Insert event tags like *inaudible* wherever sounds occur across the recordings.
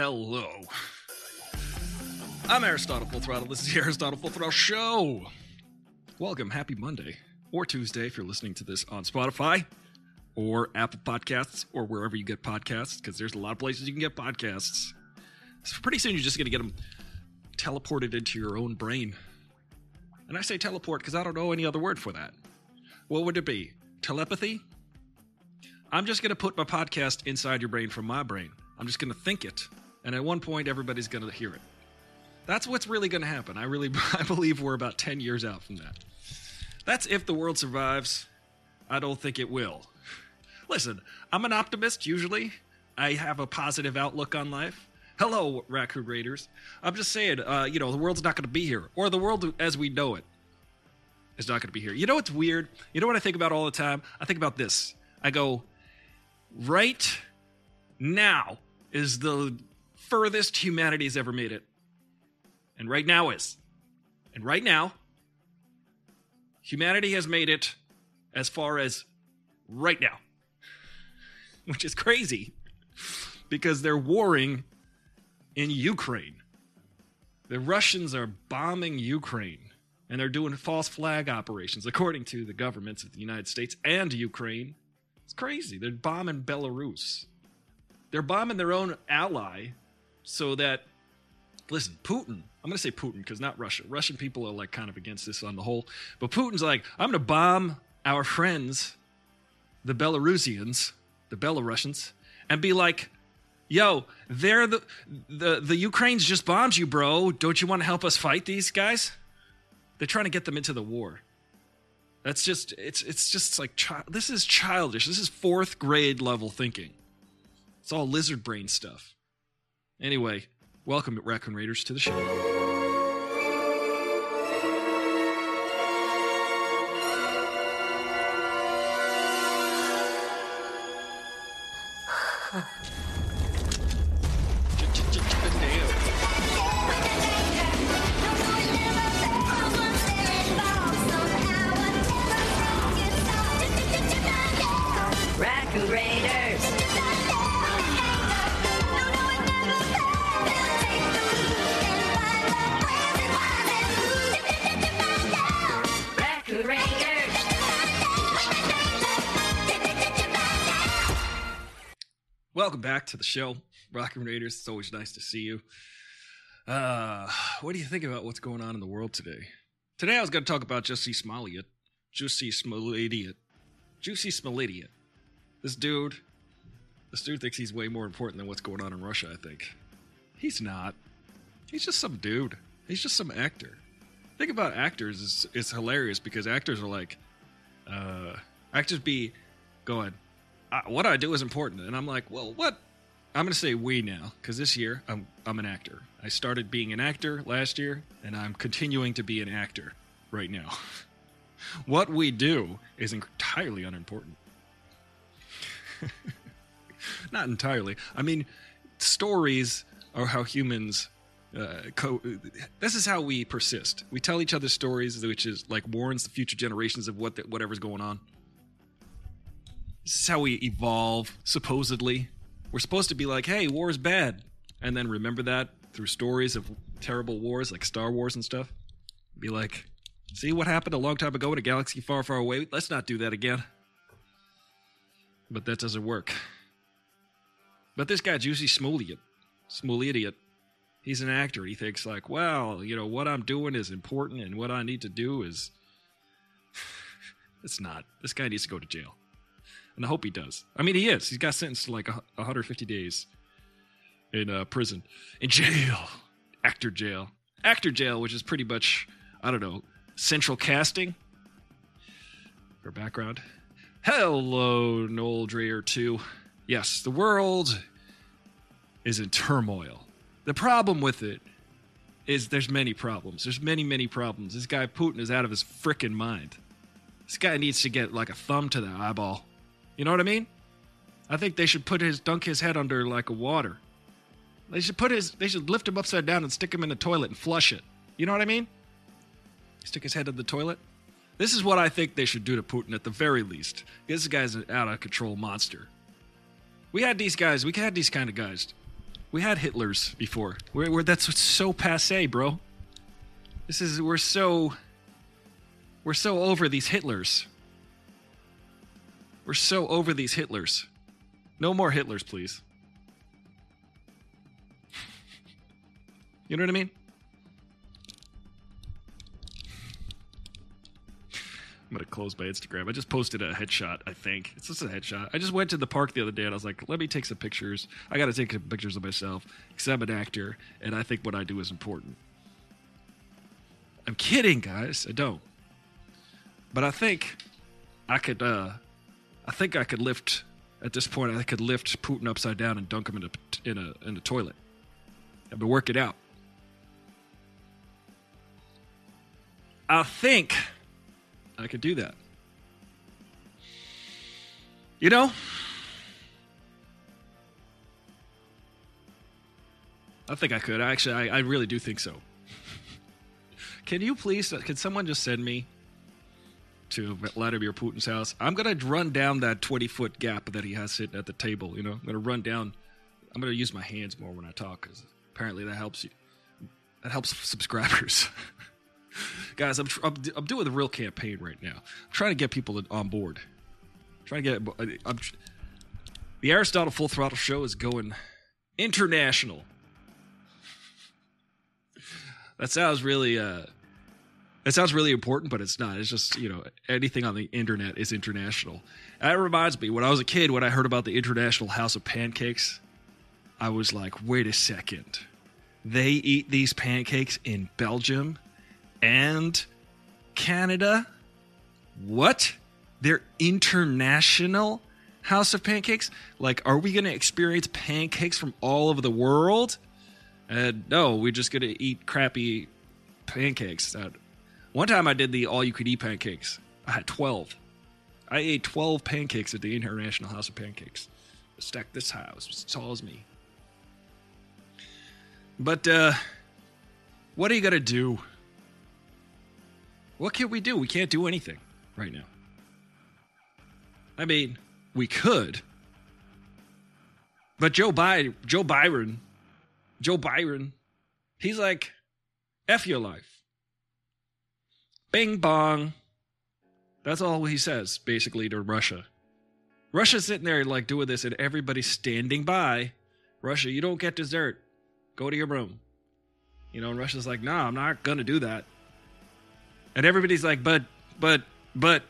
Hello. I'm Aristotle Full Throttle. This is the Aristotle Full Throttle Show. Welcome. Happy Monday or Tuesday if you're listening to this on Spotify or Apple Podcasts or wherever you get podcasts, because there's a lot of places you can get podcasts. So pretty soon you're just going to get them teleported into your own brain. And I say teleport because I don't know any other word for that. What would it be? Telepathy? I'm just going to put my podcast inside your brain from my brain. I'm just going to think it. And at one point, everybody's going to hear it. That's what's really going to happen. I really *laughs* I believe we're about 10 years out from that. That's if the world survives. I don't think it will. Listen, I'm an optimist usually. I have a positive outlook on life. Hello, Raccoon Raiders. I'm just saying, uh, you know, the world's not going to be here, or the world as we know it is not going to be here. You know what's weird? You know what I think about all the time? I think about this. I go, right now is the furthest humanity's ever made it. And right now is. And right now, humanity has made it as far as right now, *laughs* which is crazy because they're warring in Ukraine. The Russians are bombing Ukraine and they're doing false flag operations, according to the governments of the United States and Ukraine. It's crazy. They're bombing Belarus. They're bombing their own ally so that, listen, Putin, I'm going to say Putin because not Russia. Russian people are like kind of against this on the whole. But Putin's like, I'm going to bomb our friends, the Belarusians, the Belarusians, and be like, yo, they're the, the, the Ukraine's just bombed you, bro. Don't you want to help us fight these guys? They're trying to get them into the war. That's just it's it's just like this is childish. This is fourth grade level thinking. It's all lizard brain stuff. Anyway, welcome Raccoon Raiders to the show. Show, Rockin' Raiders. It's always nice to see you. Uh, what do you think about what's going on in the world today? Today I was going to talk about Jussie Smollett. Juicy Smollett. Juicy Smollett. This dude, this dude thinks he's way more important than what's going on in Russia, I think. He's not. He's just some dude. He's just some actor. Think about actors is it's hilarious because actors are like, uh, actors be going, uh, what I do is important, and I'm like, well, what? I'm gonna say we now because this year I'm I'm an actor. I started being an actor last year, and I'm continuing to be an actor right now. *laughs* what we do is entirely unimportant. *laughs* Not entirely. I mean, stories are how humans. Uh, co- this is how we persist. We tell each other stories, which is like warns the future generations of what the, whatever's going on. This is how we evolve. Supposedly, we're supposed to be like, "Hey, war is bad," and then remember that through stories of terrible wars, like Star Wars and stuff. Be like, "See what happened a long time ago in a galaxy far, far away? Let's not do that again." but that doesn't work. But this guy, Juicy Smollett, Smollett, he's an actor. He thinks like, well, you know, what I'm doing is important, and what I need to do is. *sighs* it's not. This guy needs to go to jail, and I hope he does. I mean, he is. He's got sentenced to like a 150 days in uh, prison, in jail, *laughs* actor jail, actor jail, which is pretty much, I don't know, central casting for background. Hello, Noel Dreyer 2. Yes, the world is in turmoil. The problem with it is there's many problems. There's many, many problems. This guy Putin is out of his frickin' mind. This guy needs to get like a thumb to the eyeball. You know what I mean? I think they should put his dunk his head under like a water. They should put his they should lift him upside down and stick him in the toilet and flush it. You know what I mean? Stick his head in the toilet. This is what I think they should do to Putin at the very least. This guy's an out of control monster. We had these guys, we had these kind of guys We had Hitlers before. We're, we're that's so passe, bro. This is we're so we're so over these Hitlers. We're so over these Hitlers. No more Hitlers, please. You know what I mean? I'm gonna close my Instagram. I just posted a headshot. I think it's just a headshot. I just went to the park the other day and I was like, let me take some pictures. I got to take some pictures of myself because I'm an actor and I think what I do is important. I'm kidding, guys. I don't. But I think I could. uh I think I could lift. At this point, I could lift Putin upside down and dunk him in a in a in a toilet. I've been working out. I think I could do that. You know? I think I could. Actually, I, I really do think so. *laughs* can you please, uh, can someone just send me to Vladimir Putin's house? I'm to run down that 20 foot gap that he has sitting at the table. You know, I'm to run down. I'm to use my hands more when I talk because apparently that helps you. That helps *laughs* subscribers. *laughs* Guys, I'm, tr- I'm, I'm doing the real campaign right now. I'm trying to get people on board. I'm trying to get. I'm, tr- the Aristotle Full Throttle Show is going international. *laughs* That sounds really. Uh, that sounds really important, but it's not. It's just you know anything on the internet is international. That reminds me when I was a kid when I heard about the International House of Pancakes, I was like, wait a second, they eat these pancakes in Belgium and Canada. What? They're international House of Pancakes? Like, are we going to experience pancakes from all over the world? Uh, no, we're just going to eat crappy pancakes. Uh, one time I did the all you could eat pancakes. I had 12. I ate 12 pancakes at the International House of Pancakes. Stacked this high. As tall as me. But, uh, what are you going to do? What can we do? We can't do anything right now. I mean, we could. But Joe By Joe Byron, Joe Byron, he's like, F your life. Bing bong. That's all he says, basically, to Russia. Russia's sitting there like doing this, and everybody's standing by. Russia, you don't get dessert. Go to your room. You know, and Russia's like, no, I'm not gonna do that. And everybody's like, but, but, but,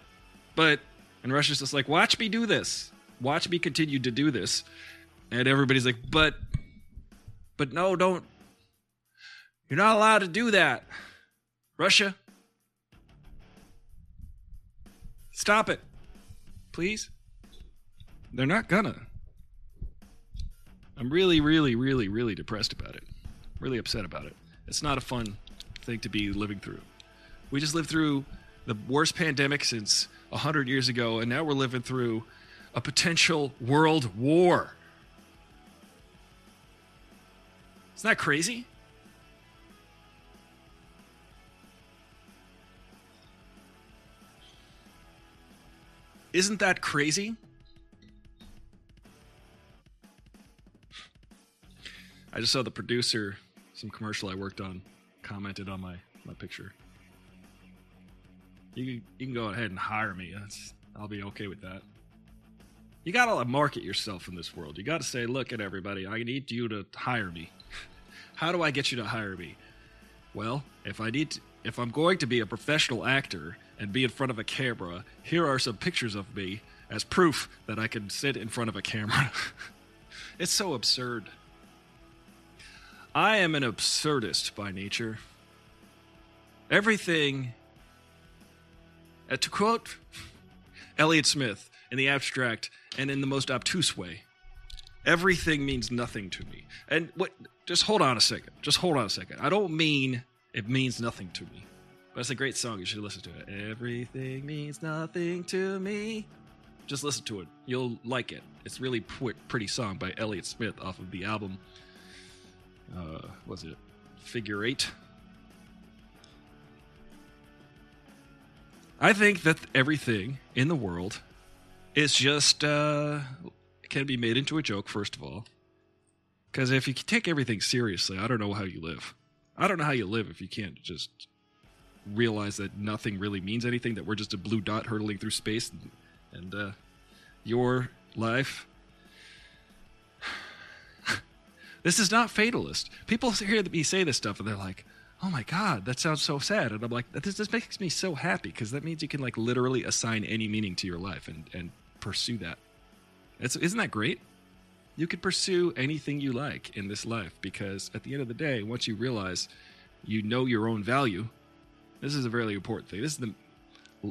but. And Russia's just like, watch me do this. Watch me continue to do this. And everybody's like, but, but no, don't. You're not allowed to do that. Russia. Stop it. Please. They're not gonna. I'm really, really, really, really depressed about it. Really upset about it. It's not a fun thing to be living through. We just lived through the worst pandemic since 100 years ago, and now we're living through a potential world war. Isn't that crazy? Isn't that crazy? I just saw the producer, some commercial I worked on, commented on my, my picture. You can, you can go ahead and hire me. That's, I'll be okay with that. You gotta market yourself in this world. You gotta say, look at everybody. I need you to hire me. *laughs* How do I get you to hire me? Well, if I need to, if I'm going to be a professional actor and be in front of a camera, here are some pictures of me as proof that I can sit in front of a camera. *laughs* it's so absurd. I am an absurdist by nature. Everything, uh, to quote Elliott Smith in the abstract and in the most obtuse way, everything means nothing to me. And what? Just hold on a second. Just hold on a second. I don't mean it means nothing to me. But it's a great song. You should listen to it. Everything means nothing to me. Just listen to it. You'll like it. It's really pr- pretty song by Elliott Smith off of the album. Uh, was it Figure Eight? I think that everything in the world is just uh, can be made into a joke. First of all, Because if you take everything seriously, I don't know how you live. I don't know how you live if you can't just realize that nothing really means anything, that we're just a blue dot hurtling through space, and, and uh, your life. *sighs* this is not fatalist. People hear me say this stuff and they're like, oh my god that sounds so sad and i'm like this, this makes me so happy because that means you can like literally assign any meaning to your life and, and pursue that it's, isn't that great you could pursue anything you like in this life because at the end of the day once you realize you know your own value this is a very important thing this is the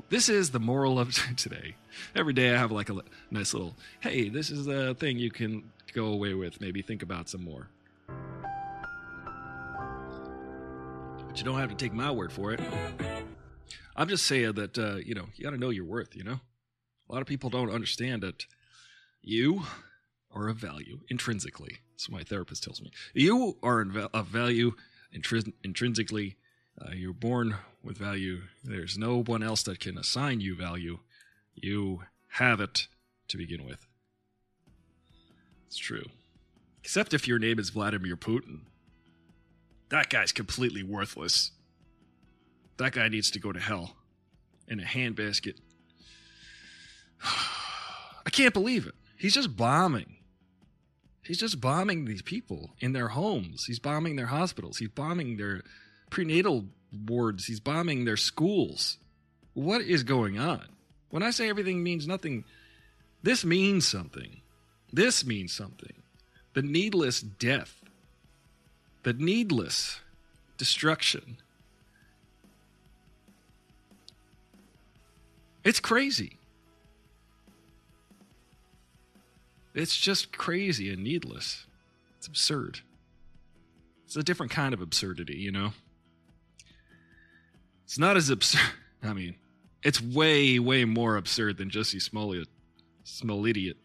this is the moral of *laughs* today every day i have like a nice little hey this is a thing you can go away with maybe think about some more but you don't have to take my word for it i'm just saying that uh, you know you got to know your worth you know a lot of people don't understand that you are of value intrinsically. What my therapist tells me. You are of value intrinsically. Uh, you're born with value. There's no one else that can assign you value. You have it to begin with. It's true. Except if your name is Vladimir Putin. That guy's completely worthless. That guy needs to go to hell in a handbasket. *sighs* I can't believe it. He's just bombing. He's just bombing these people in their homes. He's bombing their hospitals. He's bombing their prenatal wards. He's bombing their schools. What is going on? When I say everything means nothing, this means something. This means something. The needless death, the needless destruction. It's crazy. It's just crazy and needless. It's absurd. It's a different kind of absurdity, you know? It's not as absurd. *laughs* I mean, it's way, way more absurd than Jesse Smollett, Smollett,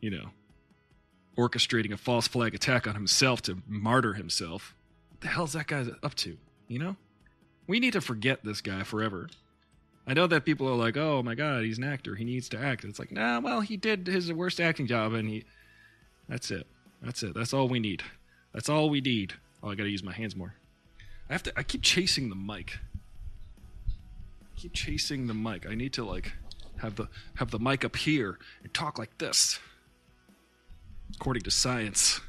you know, orchestrating a false flag attack on himself to martyr himself. What the hell's that guy up to, you know? We need to forget this guy forever. I know that people are like, "Oh my God, he's an actor. He needs to act." It's like, nah. Well, he did his worst acting job, and he. That's it. That's it. That's all we need. That's all we need. Oh, I gotta use my hands more. I have to. I keep chasing the mic. I keep chasing the mic. I need to like have the have the mic up here and talk like this. According to science.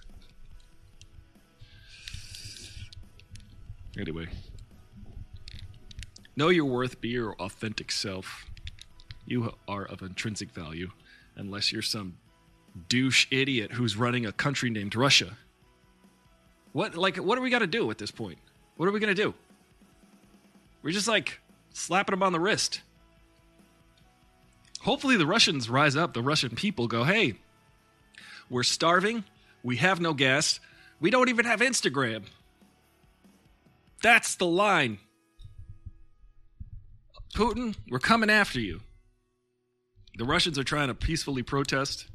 Anyway. Know your worth, be your authentic self. You are of intrinsic value, unless you're some douche idiot who's running a country named Russia. What like what do we got to do at this point? What are we going to do? We're just like slapping them on the wrist. Hopefully the Russians rise up, the Russian people go, "Hey, we're starving. We have no gas. We don't even have Instagram." That's the line. Putin, we're coming after you. The Russians are trying to peacefully protest.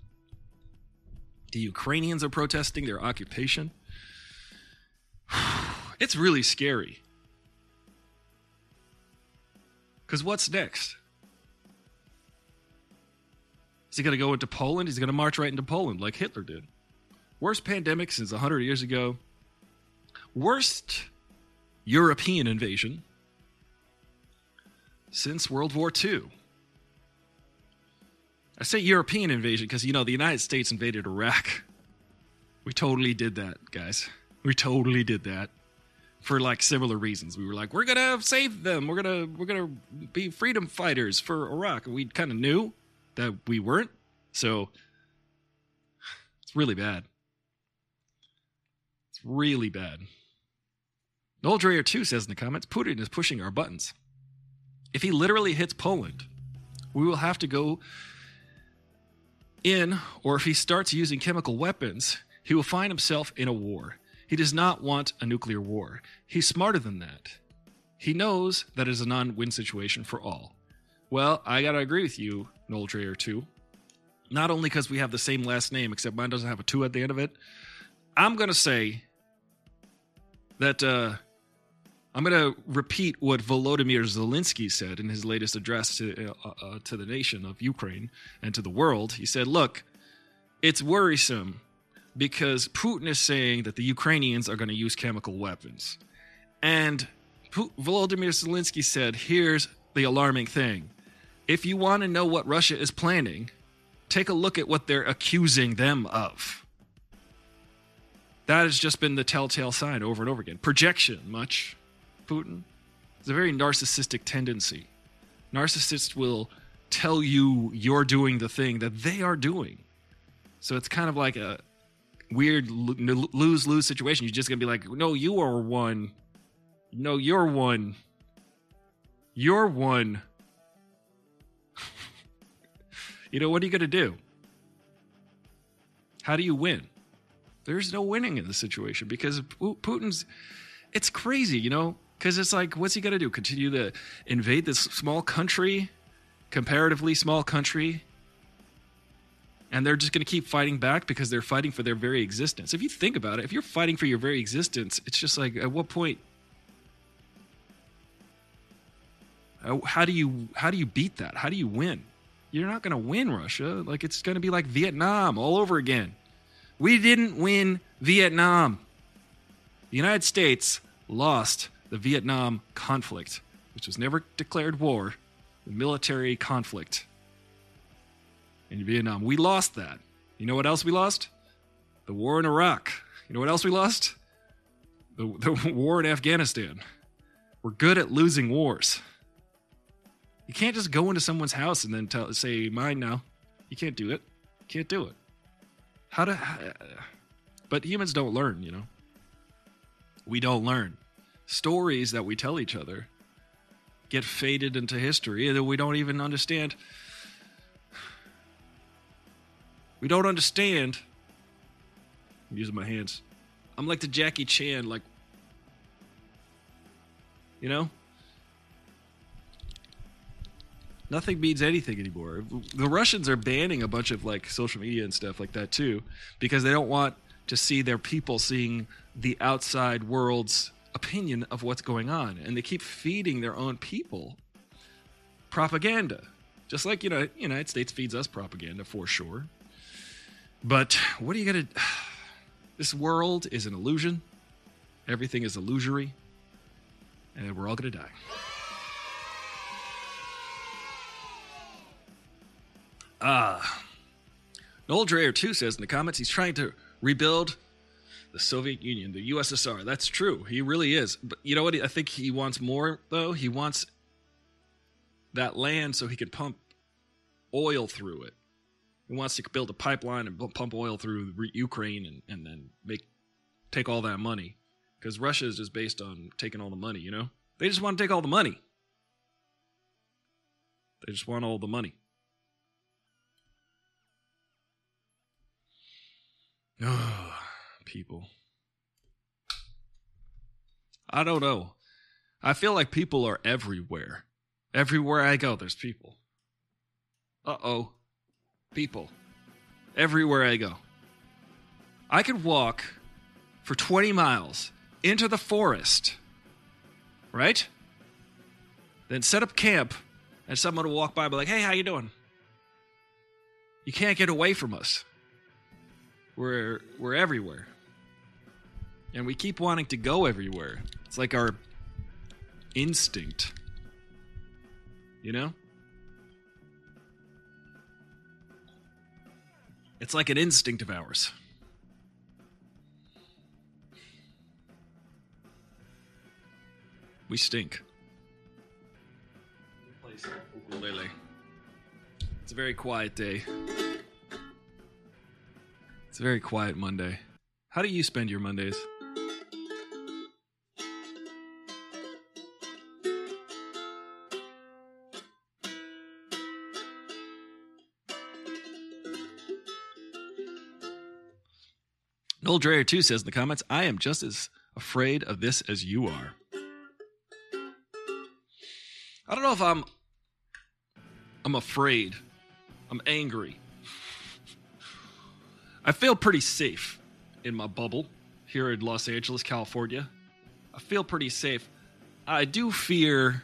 The Ukrainians are protesting their occupation. *sighs* It's really scary. Because what's next? Is he going to go into Poland? He's going to march right into Poland like Hitler did. Worst pandemic since 100 years ago. Worst European invasion since World War II. I say European invasion because, you know, the United States invaded Iraq. We totally did that, guys. We totally did that for like similar reasons. We were like, we're gonna save them. We're gonna we're gonna be freedom fighters for Iraq. And we kind of knew that we weren't. So it's really bad. It's really bad. Noel Dreyer 2 says in the comments, Putin is pushing our buttons. If he literally hits Poland, we will have to go in, or if he starts using chemical weapons, he will find himself in a war. He does not want a nuclear war. He's smarter than that. He knows that is a non win situation for all. Well, I gotta agree with you, Noel Dreyer, too. Not only because we have the same last name, except mine doesn't have a two at the end of it. I'm gonna say that uh, I'm to repeat what Volodymyr Zelensky said in his latest address to uh, uh, to the nation of Ukraine and to the world. He said, "Look, it's worrisome because Putin is saying that the Ukrainians are going to use chemical weapons. And Volodymyr Zelensky said, here's the alarming thing. If you want to know what Russia is planning, take a look at what they're accusing them of. That has just been the telltale sign over and over again. Projection, much, Putin. It's a very narcissistic tendency. Narcissists will tell you you're doing the thing that they are doing. So it's kind of like a weird lose lose situation. You're just to be like, no, you are one. No, you're one. You're one. *laughs* you know, what are you to do? How do you win? There's no winning in this situation because Putin's. It's crazy, you know, because it's like, what's he to do? Continue to invade this small country, comparatively small country, and they're just going to keep fighting back because they're fighting for their very existence. If you think about it, if you're fighting for your very existence, it's just like, at what point? Uh, how do you how do you beat that? How do you win? You're not going to win Russia. Like it's going to be like Vietnam all over again. We didn't win Vietnam. The United States lost the Vietnam conflict, which was never declared war, the military conflict in Vietnam. We lost that. You know what else we lost? The war in Iraq. You know what else we lost? The, the *laughs* war in Afghanistan. We're good at losing wars. You can't just go into someone's house and then tell, say, mine now. You can't do it. You can't do it. How to. How, but humans don't learn, you know? We don't learn. Stories that we tell each other get faded into history that we don't even understand. We don't understand. I'm using my hands. I'm like the Jackie Chan, like, you know? nothing means anything anymore. The Russians are banning a bunch of like social media and stuff like that too because they don't want to see their people seeing the outside world's opinion of what's going on and they keep feeding their own people propaganda. Just like you know, United States feeds us propaganda for sure. But what are you going *sighs* to This world is an illusion. Everything is illusory. And we're all going to die. Ah. Noel Dreyer, too, says in the comments he's trying to rebuild the Soviet Union, the USSR. That's true. He really is. But you know what? I think he wants more, though. He wants that land so he can pump oil through it. He wants to build a pipeline and pump oil through Ukraine and, and then make take all that money. Because Russia is just based on taking all the money, you know? They just want to take all the money. They just want all the money. Oh, *sighs* people. I don't know. I feel like people are everywhere. Everywhere I go, there's people. Uh oh. People. Everywhere I go. I could walk for 20 miles into the forest, right? Then set up camp, and someone will walk by and be like, hey, how you doing? You can't get away from us. We're we're everywhere. And we keep wanting to go everywhere. It's like our instinct. You know? It's like an instinct of ours. We stink. Lily. It's a very quiet day. It's a very quiet Monday. How do you spend your Mondays? Noel Dreyer too says in the comments, I am just as afraid of this as you are. I don't know if I'm I'm afraid. I'm angry. I feel pretty safe in my bubble here in Los Angeles, California. I feel pretty safe. I do fear.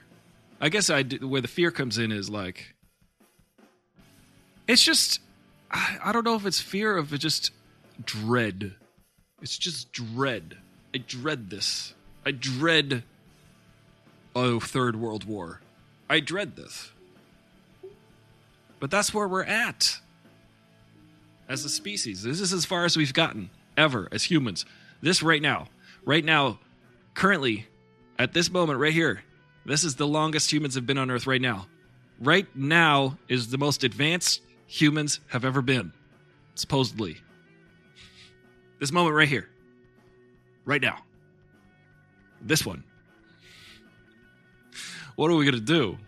I guess I do, where the fear comes in is like it's just I, I don't know if it's fear of just dread. It's just dread. I dread this. I dread oh third world war. I dread this. But that's where we're at as a species. This is as far as we've gotten ever as humans. This right now, right now, currently, at this moment right here, this is the longest humans have been on Earth right now. Right now is the most advanced humans have ever been, supposedly. This moment right here, right now. This one. What are we going to do?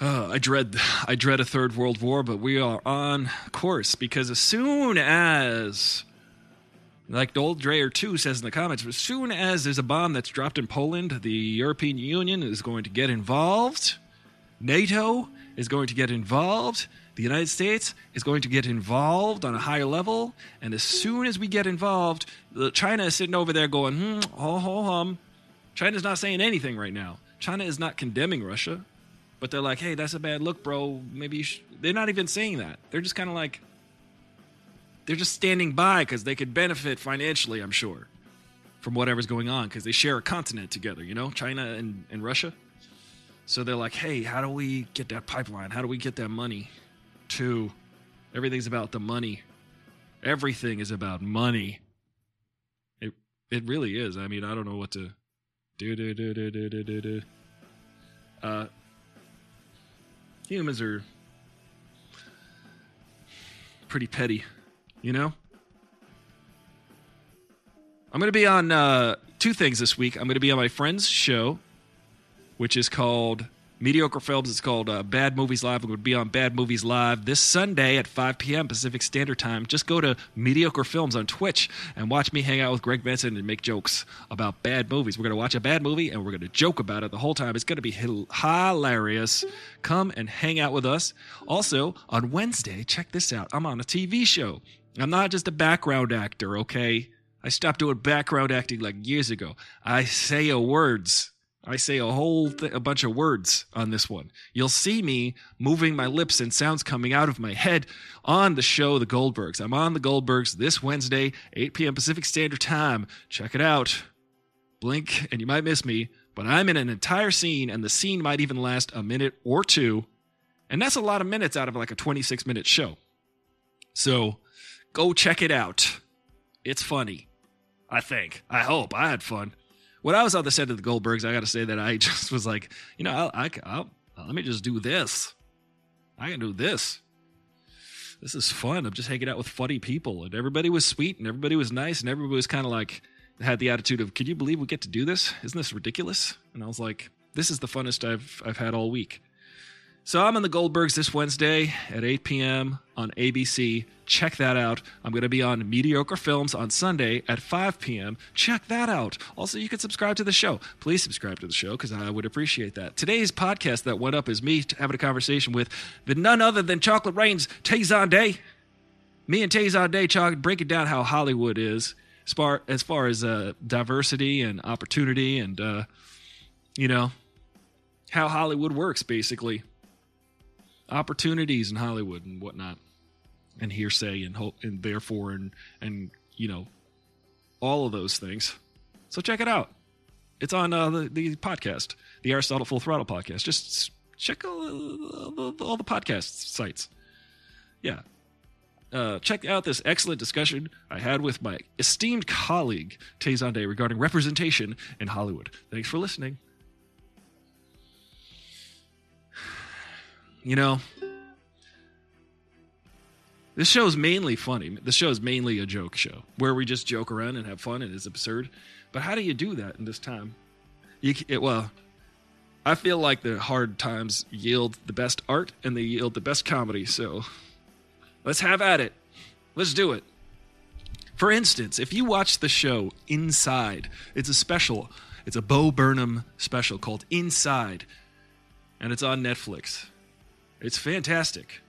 Uh, I dread, I dread a third world war, but we are on course because as soon as, like old Dreyer two says in the comments, as soon as there's a bomb that's dropped in Poland, the European Union is going to get involved. NATO is going to get involved. The United States is going to get involved on a higher level. And as soon as we get involved, China is sitting over there going, hmm, ho, ho, hum. China's not saying anything right now. China is not condemning Russia, but they're like, hey, that's a bad look, bro. Maybe they're not even saying that. They're just kind of like, they're just standing by because they could benefit financially, I'm sure, from whatever's going on because they share a continent together, you know, China and, and Russia. So they're like, hey, how do we get that pipeline? How do we get that money to? Everything's about the money. Everything is about money. It it really is. I mean, I don't know what to do do do do do do do do. Uh humans are pretty petty, you know? I'm going to be on uh, two things this week. I'm going to be on my friend's show, which is called Mediocre Films. It's called uh, Bad Movies Live. I'm going to be on Bad Movies Live this Sunday at 5 p.m. Pacific Standard Time. Just go to Mediocre Films on Twitch and watch me hang out with Greg Benson and make jokes about bad movies. We're going to watch a bad movie and we're going to joke about it the whole time. It's going to be hil- hilarious. Come and hang out with us. Also, on Wednesday, check this out. I'm on a TV show. I'm not just a background actor, okay? I stopped doing background acting like years ago. I say a words. I say a whole th- a bunch of words on this one. You'll see me moving my lips and sounds coming out of my head on the show The Goldbergs. I'm on The Goldbergs this Wednesday, 8 p.m. Pacific Standard Time. Check it out. Blink and you might miss me, but I'm in an entire scene and the scene might even last a minute or two. And that's a lot of minutes out of like a 26 minute show. So go check it out. It's funny. I think. I hope. I had fun. When I was on the set of the Goldbergs, I got to say that I *laughs* just was like, you know, I'll, I, I'll, let me just do this. I can do this. This is fun. I'm just hanging out with funny people, and everybody was sweet, and everybody was nice, and everybody was kind of like had the attitude of, "Can you believe we get to do this? Isn't this ridiculous?" And I was like, "This is the funnest I've I've had all week." So I'm on the Goldbergs this Wednesday at 8 p.m. on ABC. Check that out. I'm going to be on Mediocre Films on Sunday at 5 p.m. Check that out. Also, you can subscribe to the show. Please subscribe to the show because I would appreciate that. Today's podcast that went up is me having a conversation with the none other than Chocolate Rain's Tay Zonday. Me and Tay Zonday talk breaking down how Hollywood is as far as far as uh, diversity and opportunity and uh, you know how Hollywood works basically opportunities in Hollywood and whatnot, and hearsay and ho- and therefore and and you know all of those things. So check it out. It's on uh, the the podcast, the Aristotle Full Throttle podcast. Just check all the, all the podcast sites. Yeah. Uh, check out this excellent discussion I had with my esteemed colleague Tay Zonday regarding representation in Hollywood. Thanks for listening. You know, this show is mainly funny. This show is mainly a joke show where we just joke around and have fun and it's absurd. But how do you do that in this time? You, it, well, I feel like the hard times yield the best art and they yield the best comedy. So let's have at it. Let's do it. For instance, if you watch the show Inside, it's a special. It's a Bo Burnham special called Inside, and it's on Netflix. It's fantastic.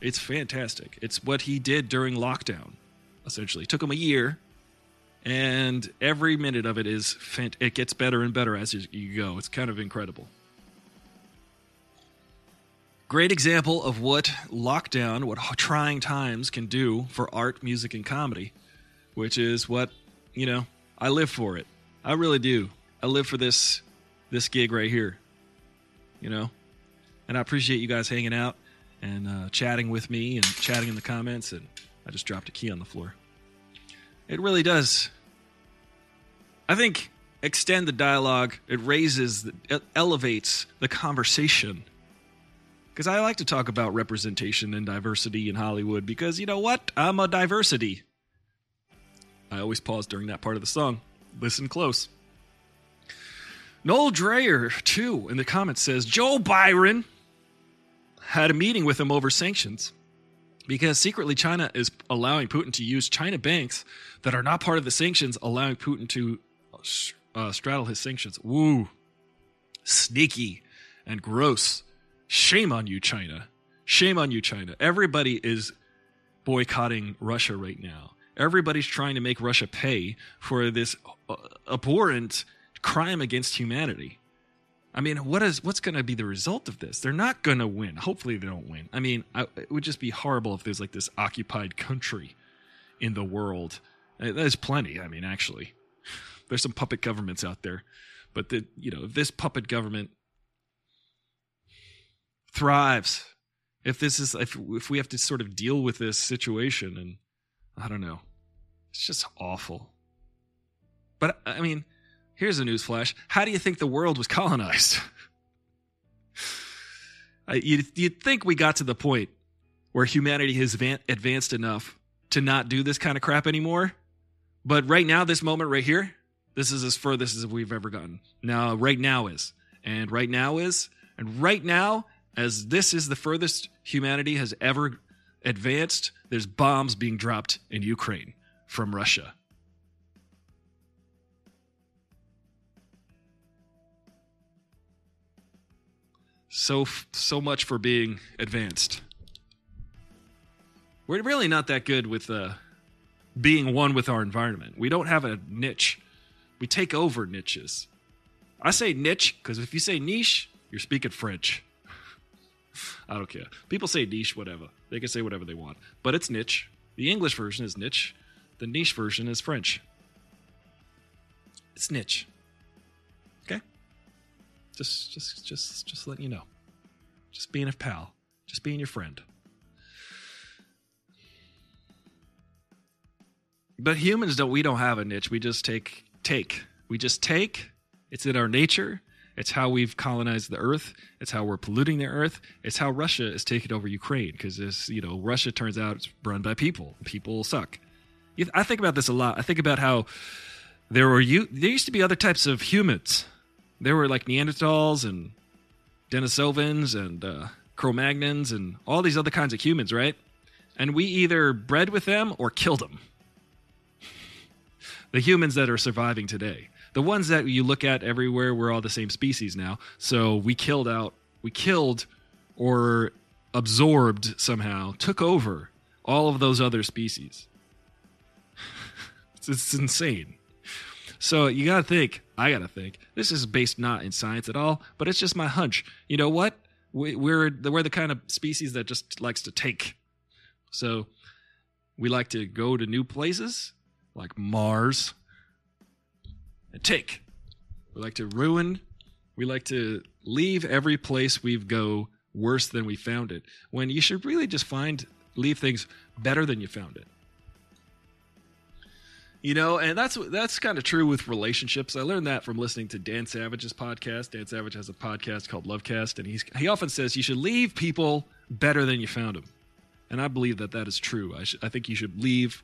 It's fantastic. It's what he did during lockdown, essentially. It took him a year, and every minute of it is fant- it gets better and better as you- go. It's kind of incredible. Great example of what lockdown, what trying times can do for art, music, and comedy, which is what you know. I live for it. I really do. I live for this this gig right here. You know, and I appreciate you guys hanging out and uh, chatting with me and chatting in the comments. And I just dropped a key on the floor. It really does. I think extend the dialogue. It raises, it elevates the conversation. Because I like to talk about representation and diversity in Hollywood. Because you know what? I'm a diversity. I always pause during that part of the song. Listen close. Noel Dreyer, too, in the comments says Joe Byron had a meeting with him over sanctions because secretly China is allowing Putin to use China banks that are not part of the sanctions, allowing Putin to uh, straddle his sanctions. Woo. Sneaky and gross. Shame on you, China. Shame on you, China. Everybody is boycotting Russia right now. Everybody's trying to make Russia pay for this uh, abhorrent crime against humanity. I mean, what is what's going to be the result of this? They're not going to win. Hopefully, they don't win. I mean, I, it would just be horrible if there's like this occupied country in the world. Uh, There's plenty. I mean, actually, *laughs* there's some puppet governments out there, but the you know if this puppet government thrives, if this is if if we have to sort of deal with this situation, and I don't know, it's just awful. But I mean, Here's a newsflash. How do you think the world was colonized? You'd, you'd think we got to the point where humanity has van- advanced enough to not do this kind of crap anymore. But right now, this moment right here, this is as furthest as we've ever gotten. Now, right now is. And right now is. And right now, as this is the furthest humanity has ever advanced, there's bombs being dropped in Ukraine from Russia. So so much for being advanced. We're really not that good with uh, being one with our environment. We don't have a niche. We take over niches. I say niche because if you say niche, you're speaking French. *laughs* I don't care. People say niche, whatever. They can say whatever they want, but it's niche. The English version is niche. The niche version is French. It's niche. Just, just, just, just letting you know. Just being a pal. Just being your friend. But humans don't. We don't have a niche. We just take, take. We just take. It's in our nature. It's how we've colonized the earth. It's how we're polluting the earth. It's how Russia is taking over Ukraine because this, you know, Russia turns out it's run by people. People suck. I think about this a lot. I think about how there were you. There used to be other types of humans. There were like Neanderthals and Denisovans and uh, Cro-Magnons and all these other kinds of humans, right? And we either bred with them or killed them. The humans that are surviving today, the ones that you look at everywhere, we're all the same species now. So we killed out, we killed or absorbed somehow, took over all of those other species. it's, *laughs* it's insane. So you got to think, I got to think. This is based not in science at all, but it's just my hunch. You know what? We, we're the, we're the kind of species that just likes to take. So we like to go to new places like Mars and take. We like to ruin. We like to leave every place we go worse than we found it. When you should really just find leave things better than you found it. You know, and that's that's kind of true with relationships. I learned that from listening to Dan Savage's podcast. Dan Savage has a podcast called Lovecast, and he's he often says you should leave people better than you found them, and I believe that that is true. I sh- I think you should leave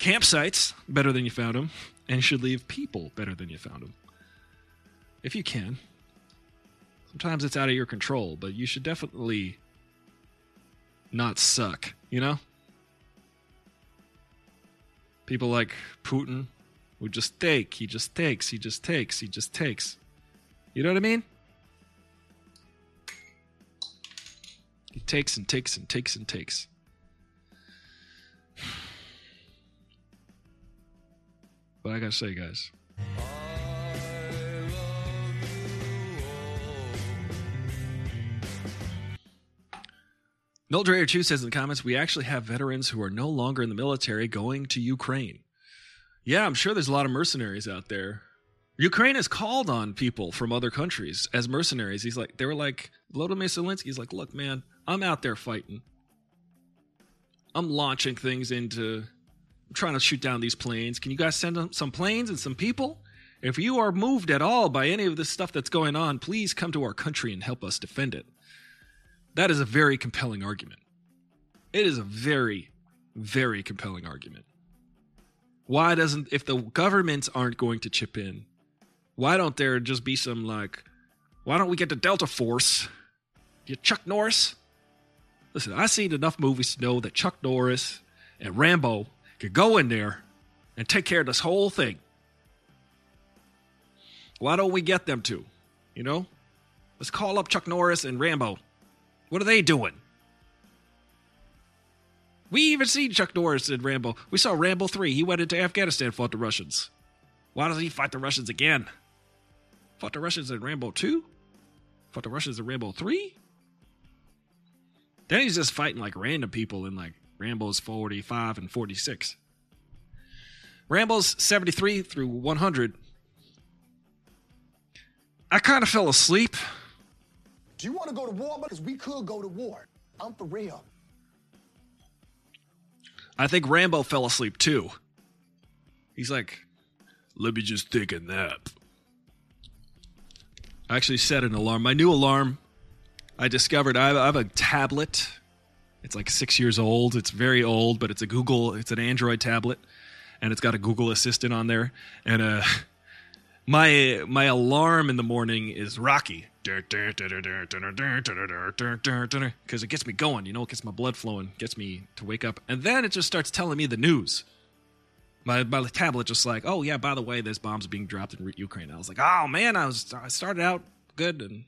campsites better than you found them, and you should leave people better than you found them, if you can. Sometimes it's out of your control, but you should definitely not suck. You know. People like Putin who just take, he just takes, he just takes, he just takes. You know what I mean? He takes and takes and takes and takes. *sighs* But I gotta say, guys, Dreyer 2 says in the comments, we actually have veterans who are no longer in the military going to Ukraine. Yeah, I'm sure there's a lot of mercenaries out there. Ukraine has called on people from other countries as mercenaries. He's like, they were like, Volodymyr Zelensky's like, look, man, I'm out there fighting. I'm launching things into, I'm trying to shoot down these planes. Can you guys send some planes and some people? If you are moved at all by any of this stuff that's going on, please come to our country and help us defend it. That is a very compelling argument. It is a very, very compelling argument. Why doesn't, if the governments aren't going to chip in, why don't there just be some like, why don't we get the Delta Force? You Chuck Norris? Listen, I've seen enough movies to know that Chuck Norris and Rambo could go in there and take care of this whole thing. Why don't we get them to? You know? Let's call up Chuck Norris and Rambo. What are they doing? We even seen Chuck Norris in Rambo. We saw Rambo 3. He went into Afghanistan, fought the Russians. Why doesn't he fight the Russians again? Fought the Russians in Rambo 2? Fought the Russians in Rambo 3? Then he's just fighting like random people in like Rambo's 45 and 46. Rambo's 73 through 100. I kind of fell asleep. Do you want to go to war? Because we could go to war. I'm for real. I think Rambo fell asleep too. He's like, let me just take a nap. I actually set an alarm. My new alarm, I discovered I have, a tablet. It's like six years old. It's very old, but it's a Google, it's an Android tablet, and it's got a Google Assistant on there. And uh, my my alarm in the morning is Rocky because it gets me going. You know, it gets my blood flowing, gets me to wake up, and then it just starts telling me the news. My my tablet just like, oh yeah, by the way, there's bombs being dropped in Ukraine. I was like, oh man, I was I started out good, and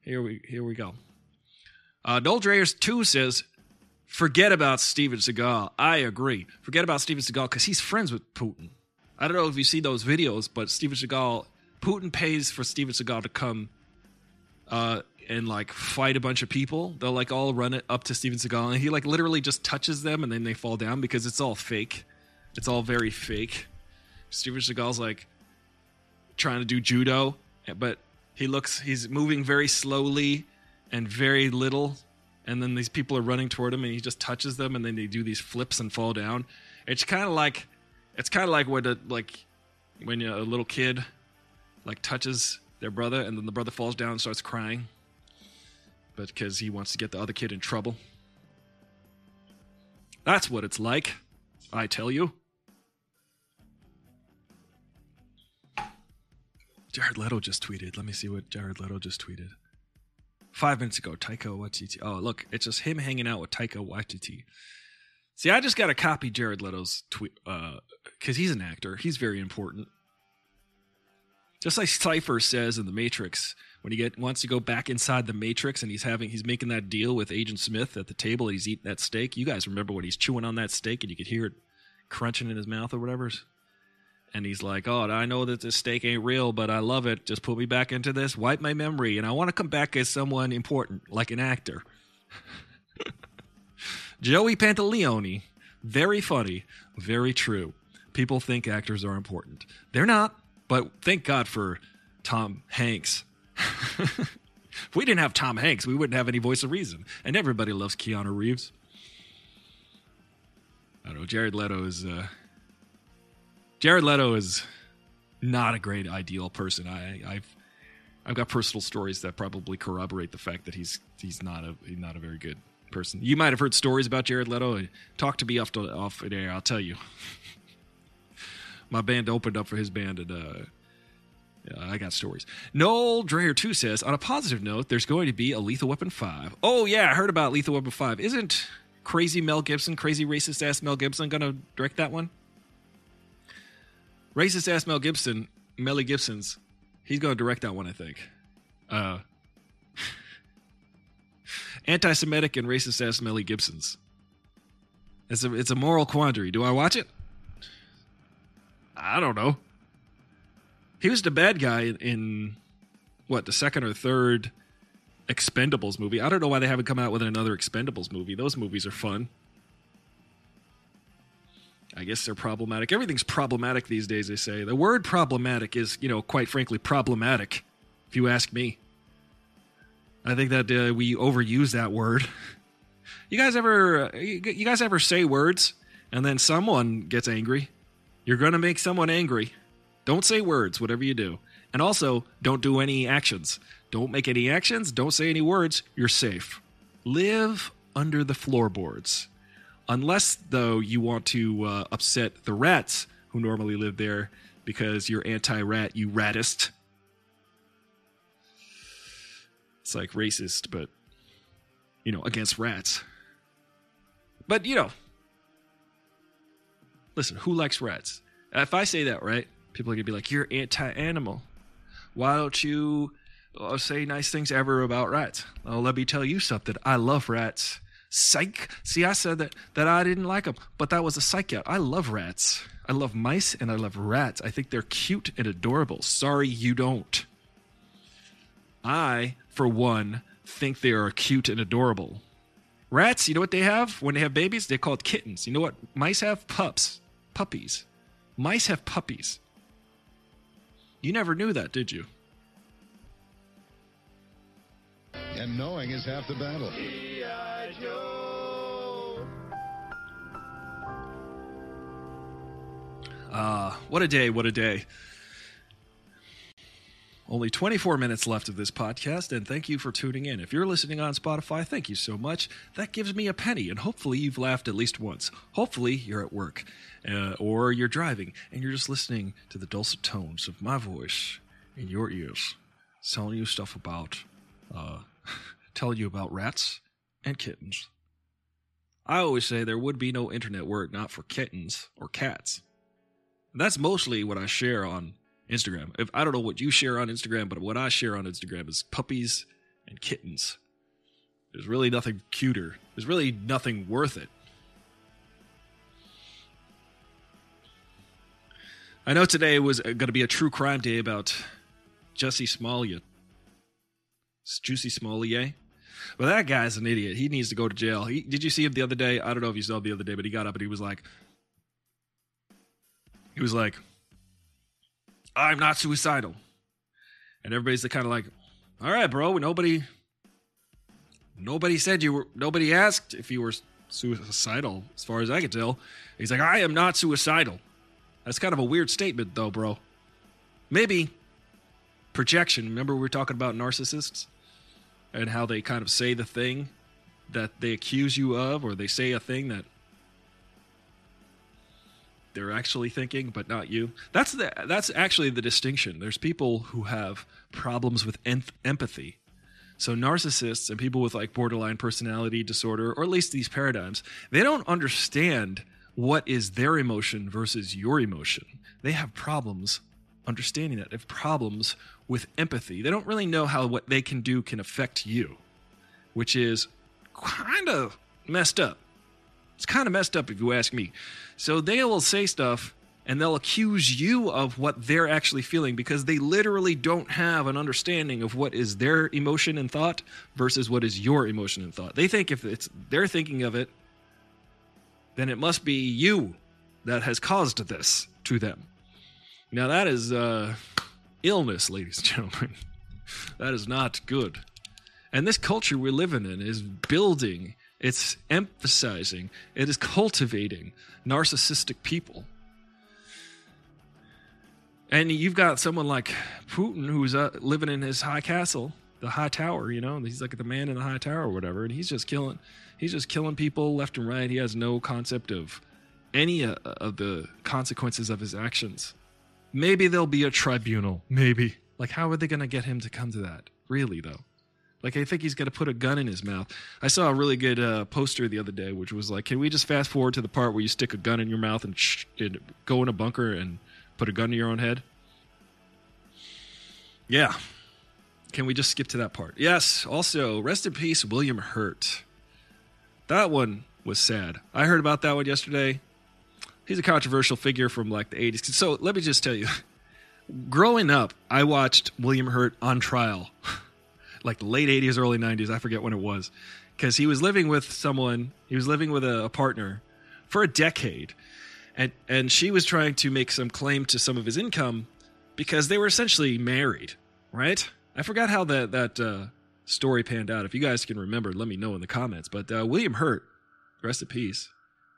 here we here we go. Uh, Noel Dreyers two says, forget about Steven Seagal. I agree. Forget about Steven Seagal because he's friends with Putin. I don't know if you see those videos, but Steven Seagal, Putin pays for Steven Seagal to come uh, and like fight a bunch of people. They'll like all run it up to Steven Seagal, and he like literally just touches them, and then they fall down because it's all fake. It's all very fake. Steven Seagal's like trying to do judo, but he looks he's moving very slowly and very little, and then these people are running toward him, and he just touches them, and then they do these flips and fall down. It's kind of like it's kind of like when like when a little kid like touches their brother, and then the brother falls down and starts crying, but because he wants to get the other kid in trouble. That's what it's like, I tell you. Jared Leto just tweeted. Let me see what Jared Leto just tweeted. Five minutes ago, Taika Waititi. Oh, look, it's just him hanging out with Taika Waititi. See, I just got to copy Jared Leto's tweet uh, because he's an actor. He's very important. Just like Cypher says in the Matrix, when he get wants to go back inside the Matrix and he's having he's making that deal with Agent Smith at the table, and he's eating that steak. You guys remember when he's chewing on that steak and you could hear it crunching in his mouth or whatever. And he's like, "Oh, I know that this steak ain't real, but I love it. Just put me back into this, wipe my memory, and I want to come back as someone important, like an actor." *laughs* Joey Pantaleone, very funny, very true. People think actors are important. They're not, but thank God for Tom Hanks. if *laughs* we didn't have Tom Hanks, we wouldn't have any voice of reason. And everybody loves Keanu Reeves. I don't know. Jared Leto is. Uh, Jared Leto is not a great ideal person. I, I've I've got personal stories that probably corroborate the fact that he's he's not a he's not a very good person. You might have heard stories about Jared Leto. Talk to me off the, off air. I'll tell you. *laughs* My band opened up for his band, and uh, yeah, I got stories. Noel Dreyer 2 says, on a positive note, there's going to be a Lethal Weapon 5. Oh, yeah, I heard about Lethal Weapon 5. Isn't crazy Mel Gibson, crazy racist ass Mel Gibson, to direct that one? Racist ass Mel Gibson, Melly Gibson's, he's to direct that one, I think. Uh, *laughs* anti-Semitic and racist ass Melly Gibson's. It's a it's a moral quandary. Do I watch it? I don't know. He was the bad guy in, in what the second or third Expendables movie. I don't know why they haven't come out with another Expendables movie. Those movies are fun. I guess they're problematic. Everything's problematic these days, they say. The word problematic is, you know, quite frankly, problematic, if you ask me. I think that uh, we overuse that word. *laughs* You guys ever uh, you guys ever say words and then someone gets angry? You're going to make someone angry. Don't say words whatever you do. And also, don't do any actions. Don't make any actions, don't say any words. You're safe. Live under the floorboards. Unless though you want to uh, upset the rats who normally live there because you're anti-rat, you ratist. It's like racist, but you know, against rats. But you know, listen, who likes rats? If I say that, right, people are gonna be like, "You're anti-animal. Why don't you uh, say nice things ever about rats?" Well, let me tell you something. I love rats. Psych. See, I said that that I didn't like them, but that was a psych out. I love rats. I love mice and I love rats. I think they're cute and adorable. Sorry, you don't. I, for one, think they are cute and adorable. Rats, you know what they have when they have babies? They're called kittens. You know what mice have? Pups. Puppies. Mice have puppies. You never knew that, did you? And knowing is half the battle. Ah, what a day, what a day. Only 24 minutes left of this podcast, and thank you for tuning in. If you're listening on Spotify, thank you so much. That gives me a penny, and hopefully you've laughed at least once. Hopefully you're at work uh, or you're driving and you're just listening to the dulcet tones of my voice in your ears, telling you stuff about, uh, *laughs* telling you about rats and kittens. I always say there would be no internet it not for kittens or cats. And that's mostly what I share on Instagram. If I don't know what you share on Instagram, but what I share on Instagram is puppies and kittens. There's really nothing cuter. There's really nothing worth it. I know today was going to be a true crime day about Jussie Smollett. Juicy Smollett. But that guy's an idiot. He needs to go to jail. He, did you see him the other day? I don't know if you saw him the other day, but he got up and he was like, he was like, I'm not suicidal. And everybody's kind of like, all right, bro, nobody, nobody said you were, nobody asked if you were suicidal, as far as I can tell. He's like, I am not suicidal. That's kind of a weird statement, though, bro. Maybe projection. Remember, we were talking about narcissists and how they kind of say the thing that they accuse you of, or they say a thing that they're actually thinking, but not you. That's the that's actually the distinction. There's people who have problems with em- empathy. So narcissists and people with like borderline personality disorder, or at least these paradigms, they don't understand what is their emotion versus your emotion. They have problems understanding that. They have problems with empathy. They don't really know how what they can do can affect you, which is kind of messed up. It's kind of messed up if you ask me. So they will say stuff and they'll accuse you of what they're actually feeling because they literally don't have an understanding of what is their emotion and thought versus what is your emotion and thought. They think if it's they're thinking of it, then it must be you that has caused this to them. Now that is uh, illness, ladies and gentlemen. *laughs* that is not good. And this culture we're living in is building, it's emphasizing, it is cultivating narcissistic people. And you've got someone like Putin who's uh, living in his high castle, the high tower, you know, he's like the man in the high tower or whatever, and he's just killing he's just killing people left and right. He has no concept of any uh, of the consequences of his actions. Maybe there'll be a tribunal, maybe. Like how are they going to get him to come to that? Really though? Like I think he's going to put a gun in his mouth. I saw a really good uh, poster the other day, which was like, "Can we just fast forward to the part where you stick a gun in your mouth and, sh- and go in a bunker and put a gun to your own head?" Yeah. Can we just skip to that part? Yes. Also, rest in peace, William Hurt. That one was sad. I heard about that one yesterday. he's a controversial figure from like the 80s. So let me just tell you, *laughs* growing up, I watched William Hurt on trial, *laughs* like the late 80s, early 90s. I forget when it was, because he was living with someone. He was living with a, a partner for a decade, and and she was trying to make some claim to some of his income because they were essentially married, right? I forgot how that that uh, story panned out. If you guys can remember, let me know in the comments. But uh, William Hurt, rest in peace.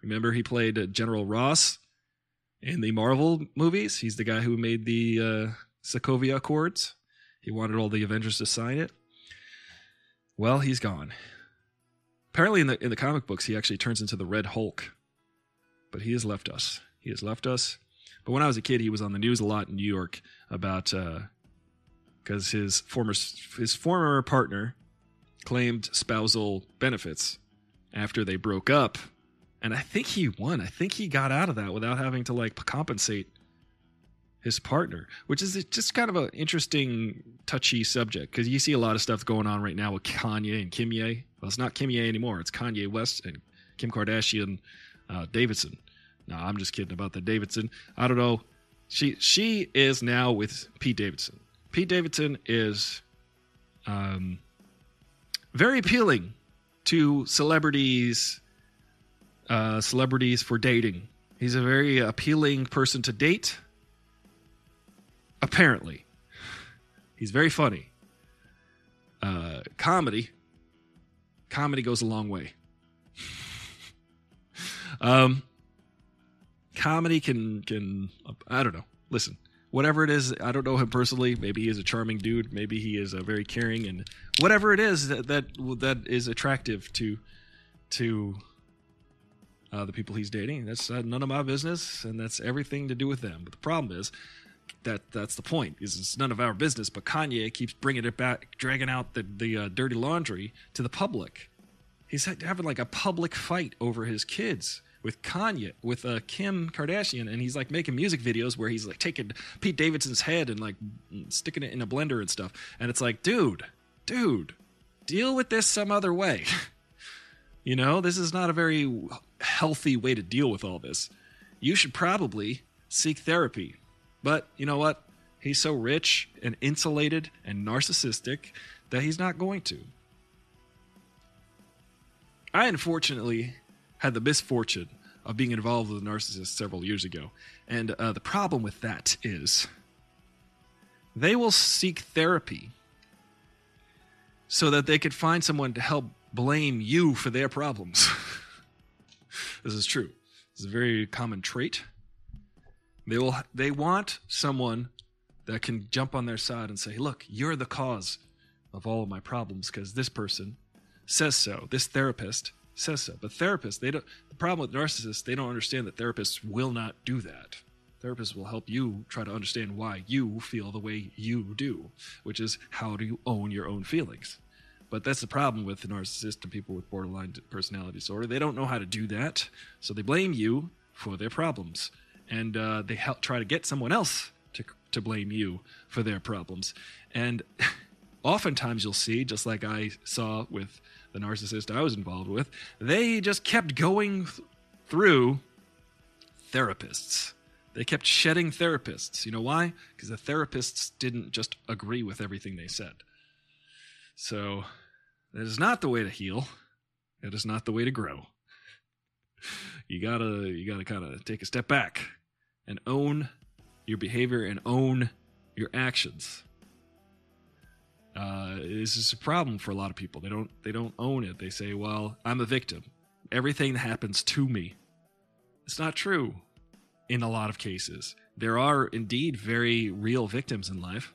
Remember, he played uh, General Ross in the Marvel movies. He's the guy who made the uh, Sokovia Accords. He wanted all the Avengers to sign it. Well, he's gone. Apparently, in the in the comic books, he actually turns into the Red Hulk. But he has left us. He has left us. But when I was a kid, he was on the news a lot in New York about uh, because his former his former partner claimed spousal benefits after they broke up, and I think he won. I think he got out of that without having to like compensate his partner, which is just kind of an interesting, touchy subject because you see a lot of stuff going on right now with Kanye and Kimye. Well, it's not Kimye anymore; it's Kanye West and Kim Kardashian uh, Davidson. No, I'm just kidding about the Davidson. I don't know. She she is now with Pete Davidson. Pete Davidson is um, very appealing to celebrities, uh, celebrities for dating. He's a very appealing person to date. Apparently, he's very funny. Uh, comedy, comedy goes a long way. *laughs* um, comedy can can I don't know. Listen, whatever it is, I don't know him personally. Maybe he is a charming dude. Maybe he is a very caring and whatever it is that that, that is attractive to to uh, the people he's dating. That's uh, none of my business, and that's everything to do with them. But the problem is that that's the point. Is it's none of our business. But Kanye keeps bringing it back, dragging out the the uh, dirty laundry to the public. He's having like a public fight over his kids with Kanye, with uh, Kim Kardashian, and he's like making music videos where he's like taking Pete Davidson's head and like sticking it in a blender and stuff. And it's like, dude, dude, deal with this some other way. *laughs* you know, this is not a very healthy way to deal with all this. You should probably seek therapy. But you know what? He's so rich and insulated and narcissistic that he's not going to. I unfortunately had the misfortune of being involved with a narcissist several years ago. And uh, the problem with that is they will seek therapy so that they could find someone to help blame you for their problems. *laughs* this is true. It's a very common trait. They will they want someone that can jump on their side and say, "Look, you're the cause of all of my problems because this person says so. This therapist says so. But therapists, they don't. The problem with narcissists, they don't understand that therapists will not do that. Therapists will help you try to understand why you feel the way you do, which is how do you own your own feelings. But that's the problem with the narcissist and people with borderline personality disorder. They don't know how to do that, so they blame you for their problems, and uh, they help try to get someone else to to blame you for their problems. And *laughs* oftentimes, you'll see, just like I saw with the narcissist I was involved with, they just kept going th- through therapists. They kept shedding therapists. You know why? Because the therapists didn't just agree with everything they said. So, that is not the way to heal. That is not the way to grow. *laughs* You gotta, you gotta kind of take a step back and own your behavior and own your actions uh, this is a problem for a lot of people. They don't they don't own it. They say, "Well, I'm a victim. Everything that happens to me." It's not true. In a lot of cases, there are indeed very real victims in life.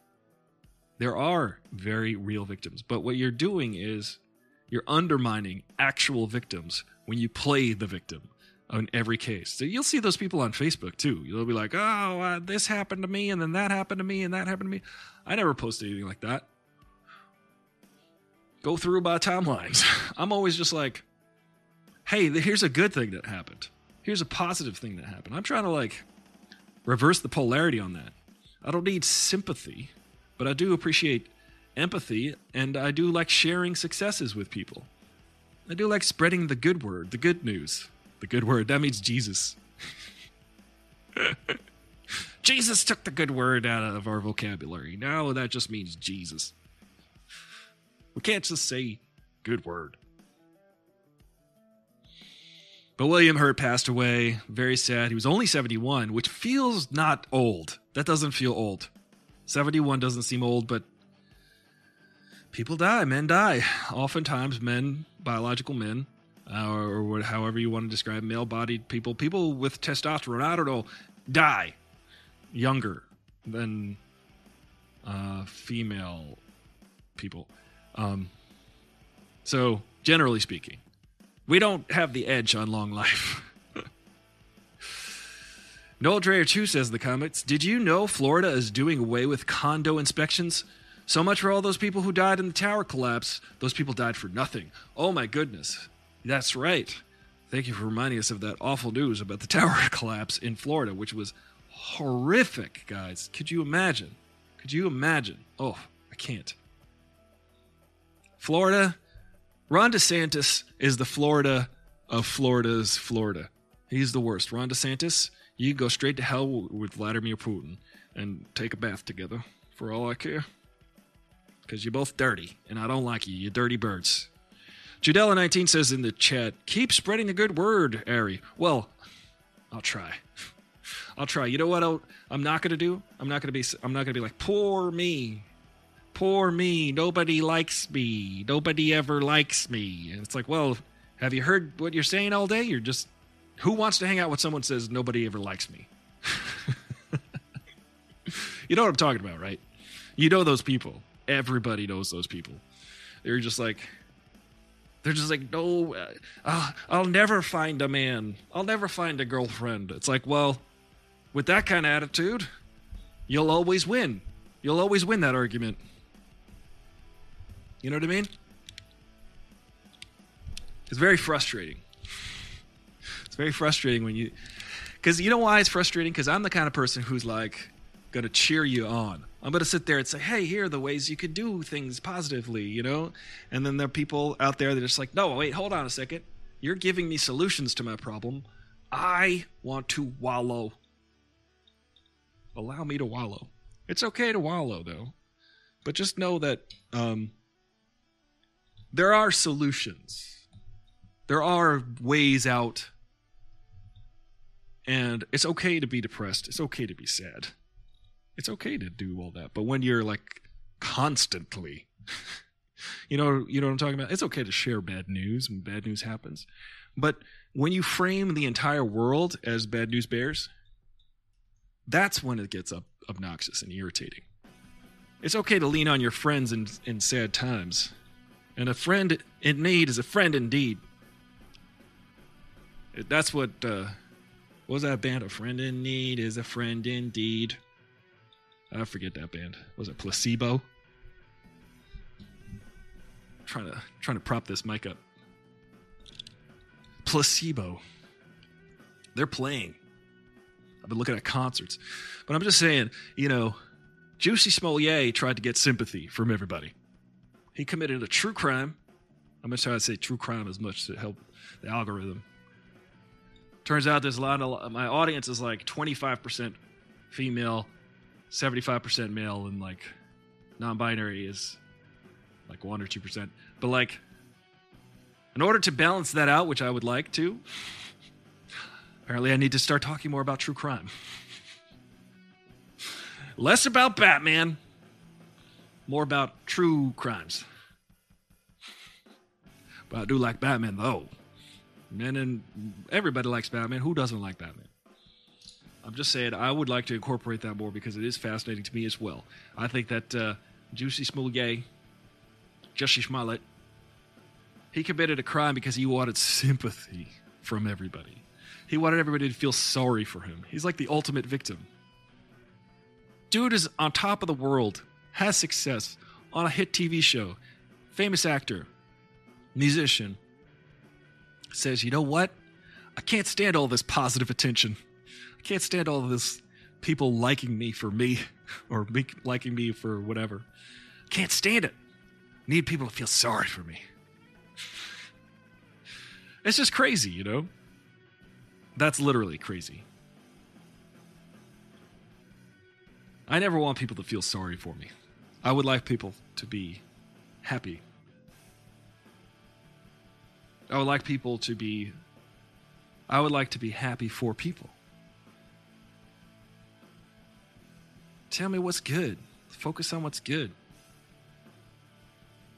There are very real victims, but what you're doing is you're undermining actual victims when you play the victim in every case. So you'll see those people on Facebook too. You'll be like, "Oh, uh, this happened to me, and then that happened to me, and that happened to me." I never posted anything like that go through my timelines. *laughs* I'm always just like, hey, here's a good thing that happened. Here's a positive thing that happened. I'm trying to like reverse the polarity on that. I don't need sympathy, but I do appreciate empathy and I do like sharing successes with people. I do like spreading the good word, the good news. The good word, that means Jesus. *laughs* Jesus took the good word out of our vocabulary. Now that just means Jesus. We can't just say good word. But William Hurt passed away. Very sad. He was only 71, which feels not old. That doesn't feel old. 71 doesn't seem old, but people die. Men die. Oftentimes, men, biological men, uh, or, or however you want to describe male bodied people, people with testosterone, I don't know, die younger than uh, female people. Um, so, generally speaking, we don't have the edge on long life. *laughs* Noel Dreyer 2 says in the comments Did you know Florida is doing away with condo inspections? So much for all those people who died in the tower collapse. Those people died for nothing. Oh my goodness. That's right. Thank you for reminding us of that awful news about the *laughs* tower collapse in Florida, which was horrific, guys. Could you imagine? Could you imagine? Oh, I can't. Florida, Ron DeSantis is the Florida of Florida's Florida. He's the worst. Ron DeSantis, you go straight to hell with Vladimir Putin and take a bath together for all I care. Because you're both dirty, and I don't like you. You dirty birds. Judella19 says in the chat, keep spreading the good word, Ari. Well, I'll try. I'll try. You know what I'll, I'm not going to do? I'm not going to be I'm not going to be like poor me. Poor me. Nobody likes me. Nobody ever likes me. And it's like, well, have you heard what you're saying all day? You're just who wants to hang out with someone says nobody ever likes me? *laughs* you know what I'm talking about, right? You know those people. Everybody knows those people. They're just like they're just like, no, uh, I'll, I'll never find a man. I'll never find a girlfriend. It's like, well, with that kind of attitude, you'll always win. You'll always win that argument. You know what I mean? It's very frustrating. It's very frustrating when you, because you know why it's frustrating? Because I'm the kind of person who's like to cheer you on. I'm going to sit there and say, hey, here are the ways you could do things positively, you know? And then there are people out there that are just like, no, wait, hold on a second. You're giving me solutions to my problem. I want to wallow. Allow me to wallow. It's okay to wallow, though. But just know that um, there are solutions, there are ways out. And it's okay to be depressed. It's okay to be sad it's okay to do all that. But when you're like constantly, *laughs* you know, you know what I'm talking about. It's okay to share bad news when bad news happens, but when you frame the entire world as bad news bears, that's when it gets up, obnoxious and irritating. It's okay to lean on your friends in, in sad times, and a friend in need is a friend indeed. That's what. Uh, what was that band? A friend in need is a friend indeed. I forget that band. Was it Placebo? trying to trying to prop this mic up. Placebo. They're playing. I've been looking at concerts. But I'm just saying, you know, Juicy Smollett tried to get sympathy from everybody. He committed a true crime. I'm to try to say true crime as much to help the algorithm. Turns out there's a lot of my audience is like 25% female, 75% male and like non-binary is like 1 or 2%. But like in order to balance that out, which I would like to, apparently I need to start talking more about true crime. Less about Batman, more about true crimes. But I do like Batman though. Men and everybody likes Batman. Who doesn't like Batman? I'm just saying I would like to incorporate that more because it is fascinating to me as well. I think that uh, Juicy Smollett, Jussie Smollett, he committed a crime because he wanted sympathy from everybody. He wanted everybody to feel sorry for him. He's like the ultimate victim. Dude is on top of the world, has success on a hit TV show, famous actor, musician. Says, you know what? I can't stand all this positive attention. Can't stand all this people liking me for me *laughs* or me liking me for whatever. Can't stand it. Need people to feel sorry for me. *laughs* It's just crazy, you know? That's literally crazy. I never want people to feel sorry for me. I would like people to be happy. I would like people to be I would like to be happy for people. Tell me what's good. Focus on what's good.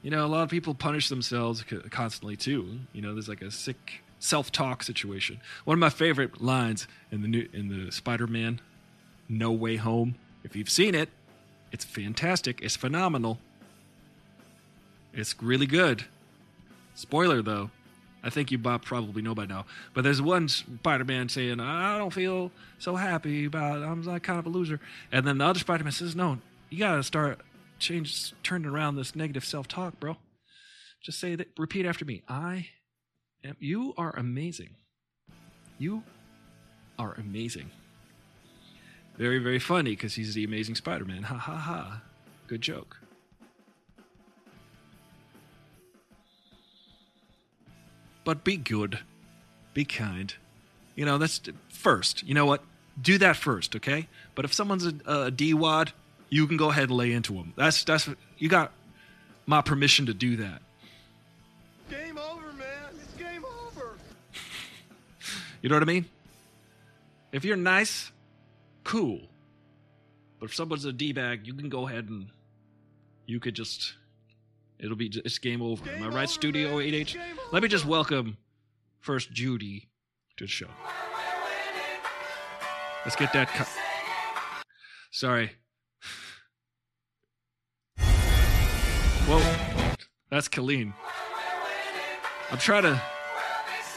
You know, a lot of people punish themselves constantly too. You know, there's like a sick self-talk situation. One of my favorite lines in the new in the Spider-Man No Way Home. If you've seen it, it's fantastic. It's phenomenal. It's really good. Spoiler though, I think you probably know by now. But there's one Spider-Man saying, "I don't feel so happy about. I'm like kind of a loser," and then the other Spider-Man says, "No, you gotta start change, turning around this negative self-talk, bro. Just say that. Repeat after me. I am. You are amazing. You are amazing. Very, very funny because he's the amazing Spider-Man. Ha ha ha. Good joke." But be good, be kind. You know, that's first. You know what? Do that first, okay? But if someone's a, a D-wad, you can go ahead and lay into them. That's that's you got my permission to do that. Game over, man. It's game over. *laughs* You know what I mean? If you're nice, cool. But if someone's a D-bag, you can go ahead and you could just it'll be it's game over. Am I Game right, over, Studio man. 8H? Let me just welcome first Judy to the show. Let's get that. Co- Sorry. Whoa, that's Colleen. I'm trying to.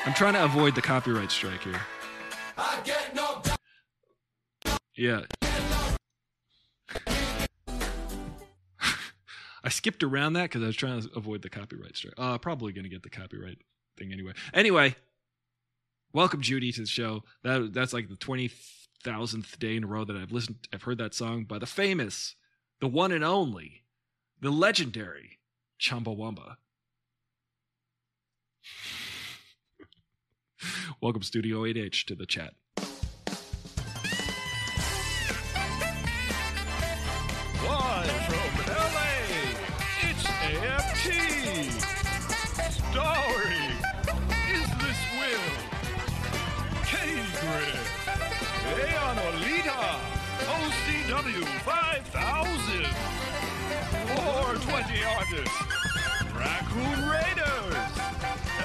I'm trying to avoid the copyright strike here. Yeah. I skipped around that because I was trying to avoid the copyright strike. Uh, probably going to get the copyright thing anyway. Anyway, welcome Judy to the show. That that's like the twenty thousandth day in a row that I've listened. I've heard that song by the famous, the one and only, the legendary Chumbawamba. *laughs* welcome Studio 8H to the chat. 420 Raccoon Raiders,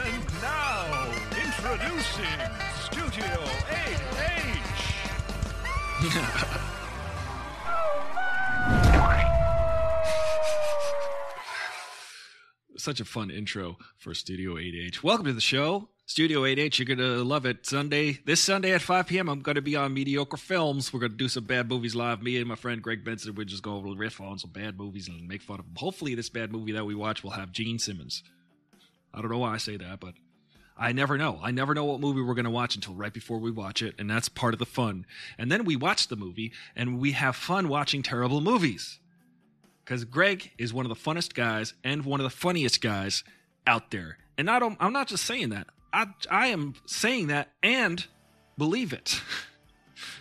and now introducing Studio 8H. *laughs* Such a fun intro for Studio 8H. Welcome to the show. Studio 8H, you're going to love it. Sunday, this Sunday at 5 p.m., I'm going to be on Mediocre Films. We're going to do some bad movies live. Me and my friend Greg Benson, we're just going to riff on some bad movies and make fun of them. Hopefully, this bad movie that we watch will have Gene Simmons. I don't know why I say that, but I never know. I never know what movie we're going to watch until right before we watch it, and that's part of the fun. And then we watch the movie, and we have fun watching terrible movies because Greg is one of the funnest guys and one of the funniest guys out there. And I don't, I'm not just saying that. I, I am saying that and believe it. *laughs*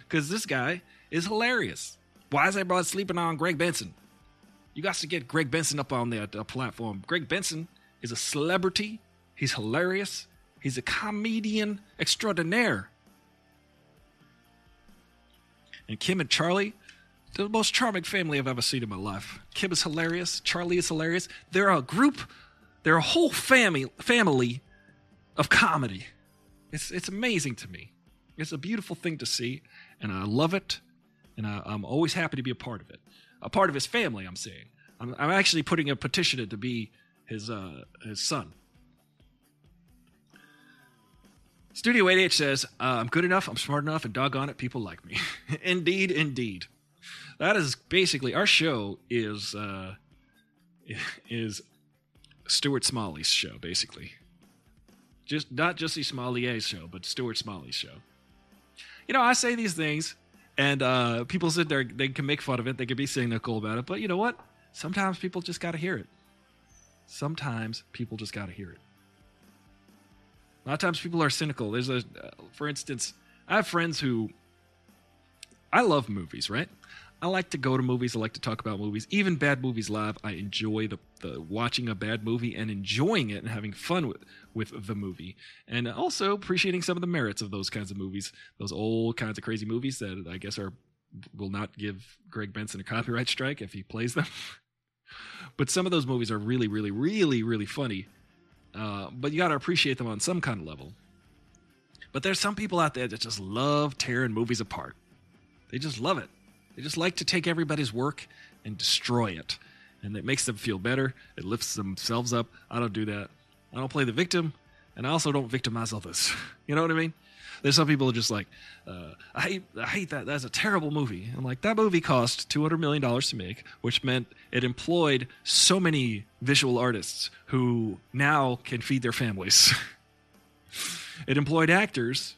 Because this guy is hilarious. Why is everybody sleeping on Greg Benson? You got to get Greg Benson up on the uh, platform. Greg Benson is a celebrity. He's hilarious. He's a comedian extraordinaire. And Kim and Charlie, they're the most charming family I've ever seen in my life. Kim is hilarious. Charlie is hilarious. They're a group. They're a whole family family of comedy. It's it's amazing to me. It's a beautiful thing to see, and I love it. And I, I'm always happy to be a part of it. A part of his family. I'm saying. I'm, I'm actually putting a petition in to be his uh, his son. Studio 8H says, uh, I'm good enough, I'm smart enough, and doggone it, people like me. *laughs* indeed, indeed. That is basically our show is uh, *laughs* is Stuart Smalley's show, basically. Just not just the Smalley's show, but Stuart Smalley's show. You know, I say these things, and uh, people sit there, they can make fun of it, they can be cynical about it, but you know what? Sometimes people just got to hear it. Sometimes people just got to hear it. A lot of times people are cynical. There's a, uh, for instance, I have friends who, I love movies, right? I like to go to movies. I like to talk about movies, even bad movies live. I enjoy the, the watching a bad movie and enjoying it and having fun with with the movie, and also appreciating some of the merits of those kinds of movies, those old kinds of crazy movies that I guess are will not give Greg Benson a copyright strike if he plays them. *laughs* but some of those movies are really, really, really, really funny. Uh, but you got to appreciate them on some kind of level. But there's some people out there that just love tearing movies apart. They just love it. They just like to take everybody's work and destroy it. And it makes them feel better. It lifts themselves up. I don't do that. I don't play the victim, and I also don't victimize others. *laughs* You know what I mean? There's some people are just like, uh, I hate, I hate that. That's a terrible movie. I'm like, that movie cost two hundred million dollars to make, which meant it employed so many visual artists who now can feed their families. *laughs* it employed actors.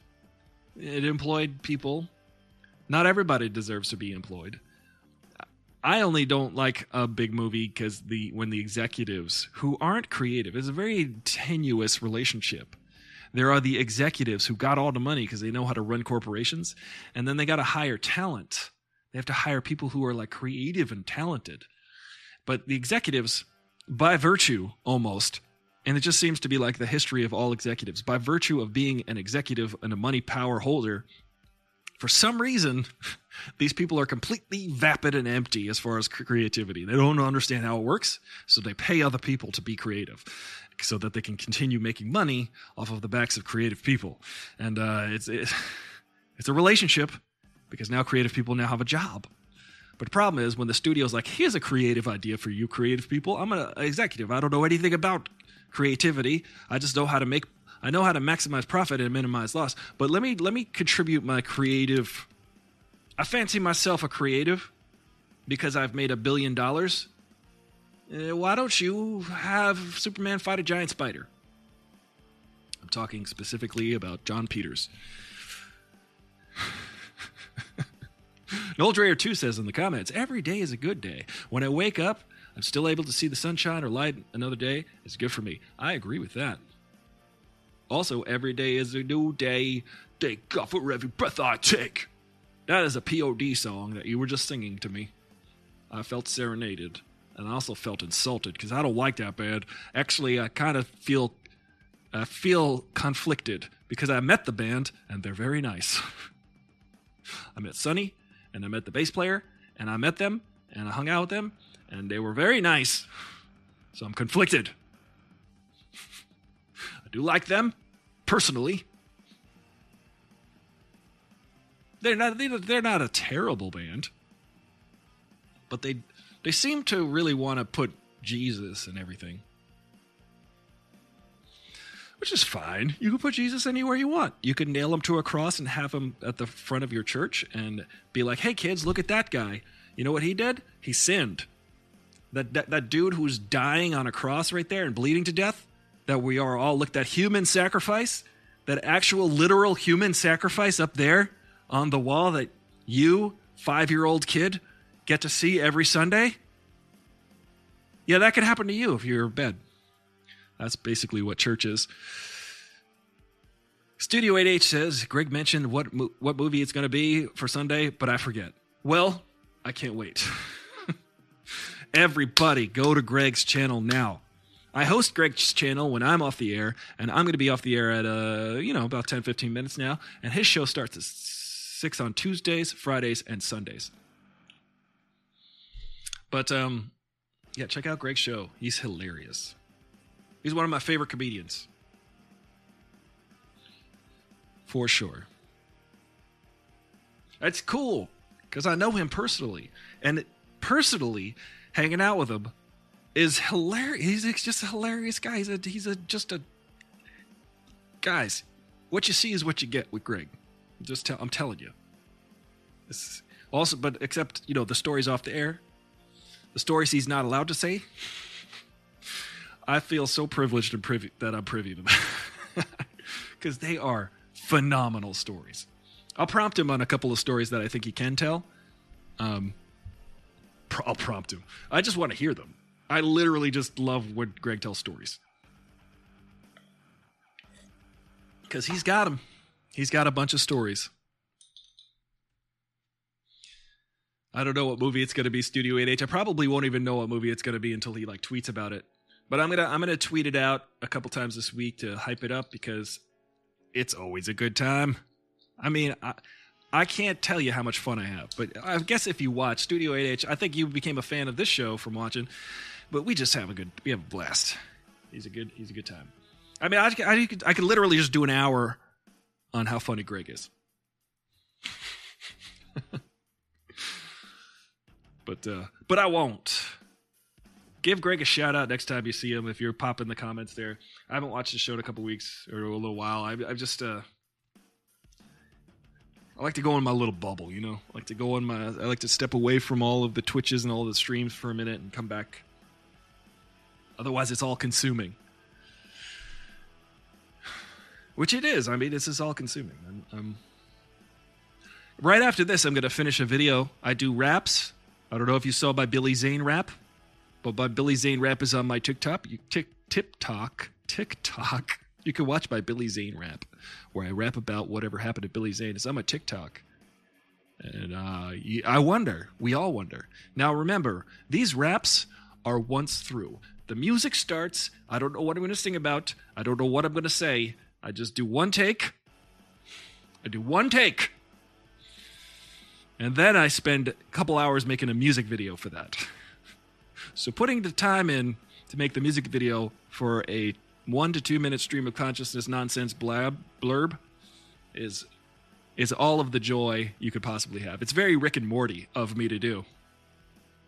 It employed people. Not everybody deserves to be employed. I only don't like a big movie because the when the executives who aren't creative is a very tenuous relationship. There are the executives who got all the money because they know how to run corporations, and then they got to hire talent. They have to hire people who are like creative and talented. But the executives, by virtue almost, and it just seems to be like the history of all executives, by virtue of being an executive and a money power holder, for some reason, *laughs* these people are completely vapid and empty as far as creativity. They don't understand how it works, so they pay other people to be creative so that they can continue making money off of the backs of creative people. And uh, it's, *laughs* it's, a relationship because now creative people now have a job. But the problem is when the studio's like, here's a creative idea for you, creative people. I'm an executive. I don't know anything about creativity. I just know how to make I know how to maximize profit and minimize loss. But let me let me contribute my creative. I fancy myself a creative because I've made a billion dollars. Uh, why don't you have Superman fight a giant spider? I'm talking specifically about Jon Peters. *laughs* Noel Dreyer 2 says in the comments, every day is a good day. When I wake up, I'm still able to see the sunshine or light another day. It's good for me. I agree with that. Also, every day is a new day. Thank God for every breath I take. That is a POD song that you were just singing to me. I felt serenaded, and I also felt insulted because I don't like that band. Actually, I kind of feel, I feel conflicted because I met the band and they're very nice. *laughs* I met Sonny, and I met the bass player, and I met them, and I hung out with them, and they were very nice. So I'm conflicted. Do like them personally. They're not they're not a terrible band, but they they seem to really want to put Jesus and everything. Which is fine. You can put Jesus anywhere you want. You can nail him to a cross and have him at the front of your church and be like, "Hey kids, look at that guy. You know what he did? He sinned." That, that that dude who's dying on a cross right there and bleeding to death, that we are all look that human sacrifice, that actual literal human sacrifice up there on the wall that you, five year old kid, get to see every Sunday. Yeah, that could happen to you if you're bed. That's basically what church is. Studio 8H says Greg mentioned what mo- what movie it's going to be for Sunday, but I forget. Well, I can't wait. *laughs* Everybody, go to Greg's channel now. I host Greg's channel when I'm off the air, and I'm going to be off the air at, uh, you know, about 10, 15 minutes now. And his show starts at 6 on Tuesdays, Fridays, and Sundays. But, um, yeah, check out Greg's show. He's hilarious. He's one of my favorite comedians. For sure. That's cool because I know him personally. And personally, hanging out with him is hilarious. He's just a hilarious guy. He's a he's a just a guys. What you see is what you get with Greg. Just tell I'm telling you. This also, but except you know the stories off the air, the stories he's not allowed to say. I feel so privileged and privy that I'm privy to them *laughs* because they are phenomenal stories. I'll prompt him on a couple of stories that I think he can tell. Um, I'll prompt him. I just want to hear them. I literally just love when Greg tells stories because he's got them. He's got a bunch of stories. I don't know what movie it's going to be. Studio 8H. I probably won't even know what movie it's going to be until he like tweets about it. But I'm gonna I'm gonna tweet it out a couple times this week to hype it up because it's always a good time. I mean, I, I can't tell you how much fun I have, but I guess if you watch Studio 8H, I think you became a fan of this show from watching. But we just have a good we have a blast. He's a good he's a good time. I mean, I, I, could, I could literally just do an hour on how funny Greg is. *laughs* but uh, but I won't. Give Greg a shout out next time you see him if you're popping the comments there. I haven't watched the show in a couple weeks or a little while. I, I've just uh, I like to go in my little bubble, you know. I like to go in my. I like to step away from all of the twitches and all the streams for a minute and come back. Otherwise, it's all consuming. Which it is. I mean, this is all consuming. I'm, I'm- right after this, I'm going to finish a video. I do raps. I don't know if you saw my Billy Zane rap, but my Billy Zane rap is on my TikTok. You, tick, TikTok. TikTok. You can watch my Billy Zane rap, where I rap about whatever happened to Billy Zane. It's on my TikTok. And uh, I wonder, we all wonder. Now remember, these raps are once through. The music starts. I don't know what I'm going to sing about. I don't know what I'm going to say. I just do one take. I do one take. And then I spend a couple hours making a music video for that. *laughs* So putting the time in to make the music video for a one to two minute stream of consciousness nonsense blab blurb is is all of the joy you could possibly have. It's very Rick and Morty of me to do.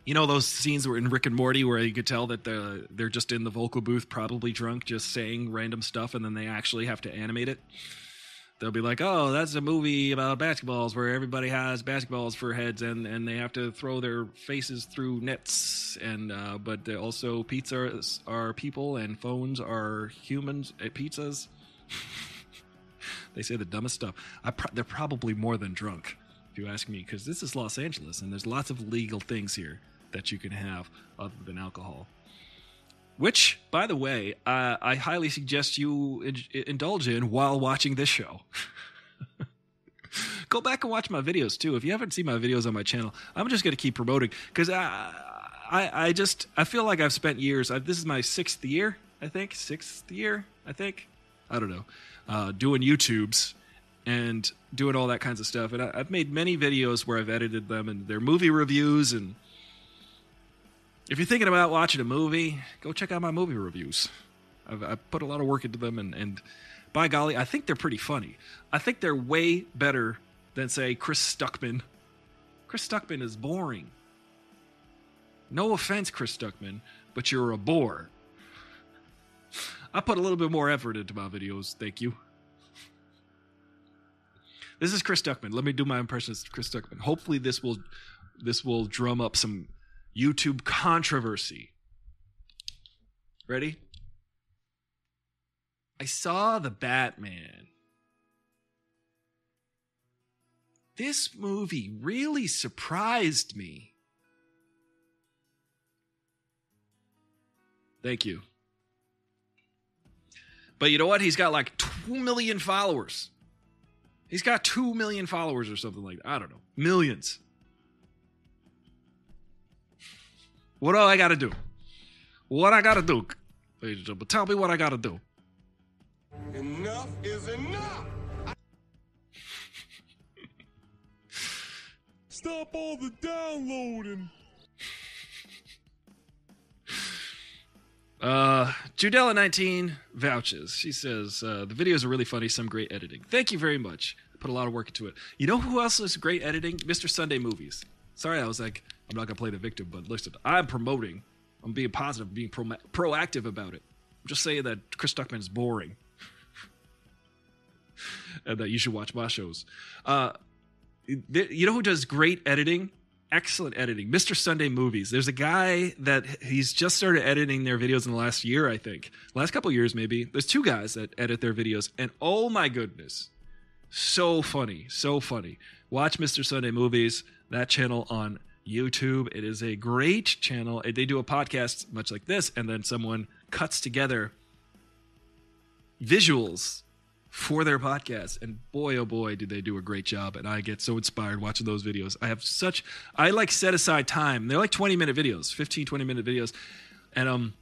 You know those scenes where in Rick and Morty where you could tell that the they're just in the vocal booth, probably drunk, just saying random stuff, and then they actually have to animate it. They'll be like, "Oh, that's a movie about basketballs where everybody has basketballs for heads, and, and they have to throw their faces through nets, and uh, but also pizzas are people and phones are humans at pizzas." *laughs* they say the dumbest stuff. Pro- they're probably more than drunk, if you ask me, because this is Los Angeles, and there's lots of legal things here that you can have other than alcohol. Which, by the way, uh, I highly suggest you in- indulge in while watching this show. *laughs* Go back and watch my videos too. If you haven't seen my videos on my channel, I'm just going to keep promoting because I, I, I just I feel like I've spent years. I, this is my sixth year, I think, sixth year, I think. I don't know, uh, doing YouTubes and doing all that kinds of stuff. And I, I've made many videos where I've edited them, and they're movie reviews and if you're thinking about watching a movie, go check out my movie reviews. I've, I've put a lot of work into them, and, and by golly, I think they're pretty funny. I think they're way better than, say, Chris Stuckman. Chris Stuckman is boring. No offense, Chris Stuckman, but you're a bore. I put a little bit more effort into my videos, thank you. This is Chris Stuckman. Let me do my impression of Chris Stuckman. Hopefully, this will this will drum up some YouTube controversy. Ready? I saw the Batman. This movie really surprised me. Thank you. But you know what? He's got like 2 million followers. He's got 2 million followers or something like that. I don't know. Millions. What do I got to do? What I got to do? Ladies and gentlemen, tell me what I got to do. Enough is enough. Stop all the downloading. Uh, Judella19 vouches. She says, uh, the videos are really funny, some great editing. Thank you very much. I put a lot of work into it. You know who else is great editing? Mr. Sunday Movies. Sorry, I was like, I'm not to play the victim, but listen, I'm promoting. I'm being positive, being pro- proactive about it. I'm just saying that Chris Stuckman is boring. *laughs* and that you should watch my shows. Uh, you know who does great editing? Excellent editing. Mr. Sunday Movies. There's a guy that he's just started editing their videos in the last year, I think. Last couple years, maybe. There's two guys that edit their videos, and oh my goodness. So funny. So funny. Watch Mr. Sunday Movies, that channel on YouTube. It is a great channel. They do a podcast much like this, and then someone cuts together visuals for their podcast. And boy, oh boy, do they do a great job. And I get so inspired watching those videos. I have such, I like set aside time. They're like 20 minute videos, 15, 20 minute videos. And, um,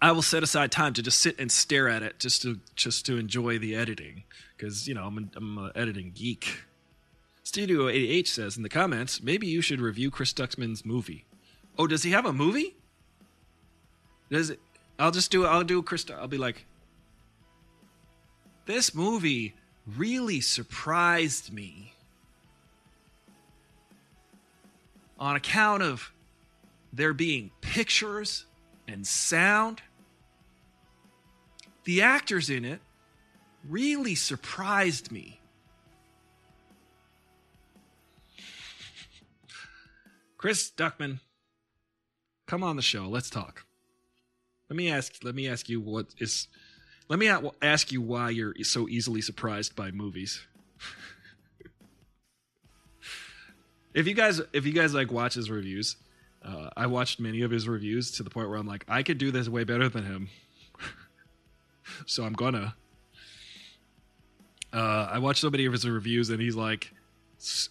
I will set aside time to just sit and stare at it just to just to enjoy the editing because you know I'm an, I'm an editing geek. Studio 8H says in the comments, maybe you should review Chris Ducksman's movie. Oh, does he have a movie? Does it? I'll just do. I'll do Chris. I'll be like, this movie really surprised me on account of there being pictures and sound. The actors in it really surprised me. Chris Duckman, come on the show. Let's talk. Let me ask. Let me ask you what is. Let me ask you why you're so easily surprised by movies. *laughs* if you guys, if you guys like watch his reviews, uh, I watched many of his reviews to the point where I'm like, I could do this way better than him. *laughs* so I'm gonna. Uh, I watched so many of his reviews, and he's like,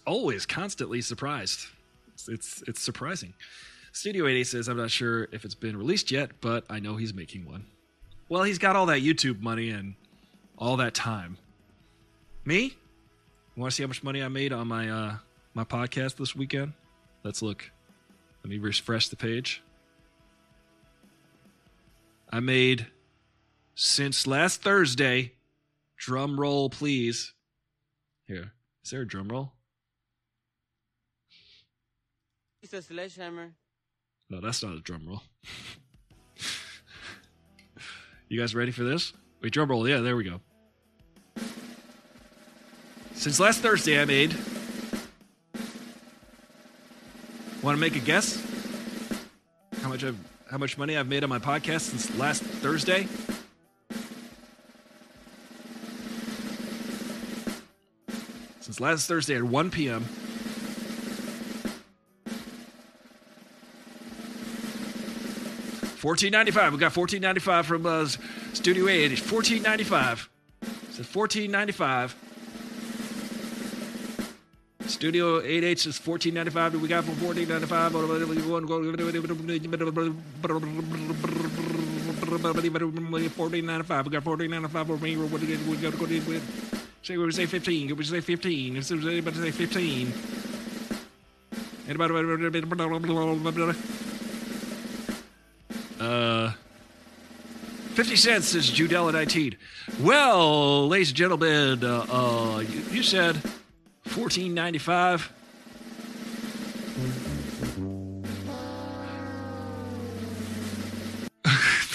always constantly surprised. It's it's, it's surprising. Studio 80 says, I'm not sure if it's been released yet, but I know he's making one. Well, he's got all that YouTube money and all that time. Me? Want to see how much money I made on my uh, my podcast this weekend? Let's look. Let me refresh the page. I made since last Thursday. Drum roll, please. Here, is there a drum roll? It's a sledgehammer. No, that's not a drum roll. *laughs* you guys ready for this? Wait, drum roll. Yeah, there we go. Since last Thursday, I made. Want to make a guess? How much I've, how much money I've made on my podcast since last Thursday? Since last Thursday at 1 p.m. Fourteen ninety five. We got fourteen ninety five from uh, Studio A. It's fourteen ninety five. Says fourteen ninety five. Studio 8H is fourteen ninety five. We got. Fourteen ninety five. We got fourteen ninety five. We got to go with. Say we say fifteen. We say fifteen. If anybody say fifteen. Anybody? Uh, 50 cents is Judella 19. Well, ladies and gentlemen, uh, uh, you, you said 1495.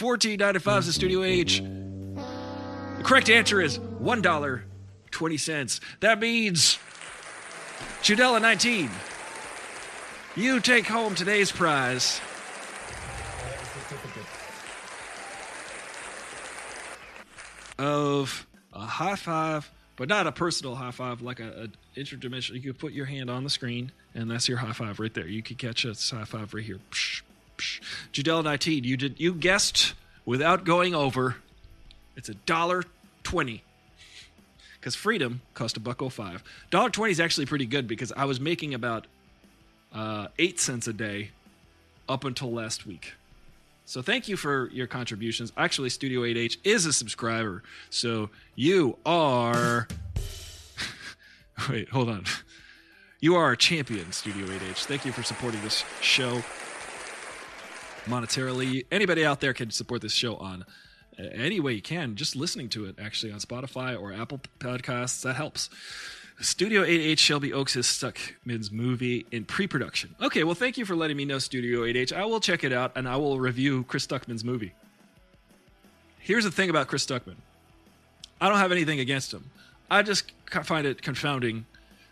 Fourteen ninety five *laughs* is the Studio age. The correct answer is one dollar twenty cents. That means Judella nineteen. You take home today's prize. Of a high five, but not a personal high five, like a, a interdimensional. You could put your hand on the screen, and that's your high five right there. You could catch a high five right here. Psh, psh. Judell 19, you did you guessed without going over. It's a dollar twenty. Because freedom cost a buck oh five. Dollar twenty is actually pretty good because I was making about uh, eight cents a day up until last week. So thank you for your contributions. Actually, Studio 8H is a subscriber. So you are. *laughs* Wait, hold on. You are a champion, Studio 8H. Thank you for supporting this show monetarily. Anybody out there can support this show on uh, any way you can. Just listening to it, actually, on Spotify or Apple Podcasts, that helps. Studio 8H Shelby Oaks has Stuckman's movie in pre-production. Okay, well, thank you for letting me know, Studio 8H. I will check it out and I will review Chris Stuckman's movie. Here's the thing about Chris Stuckman. I don't have anything against him. I just find it confounding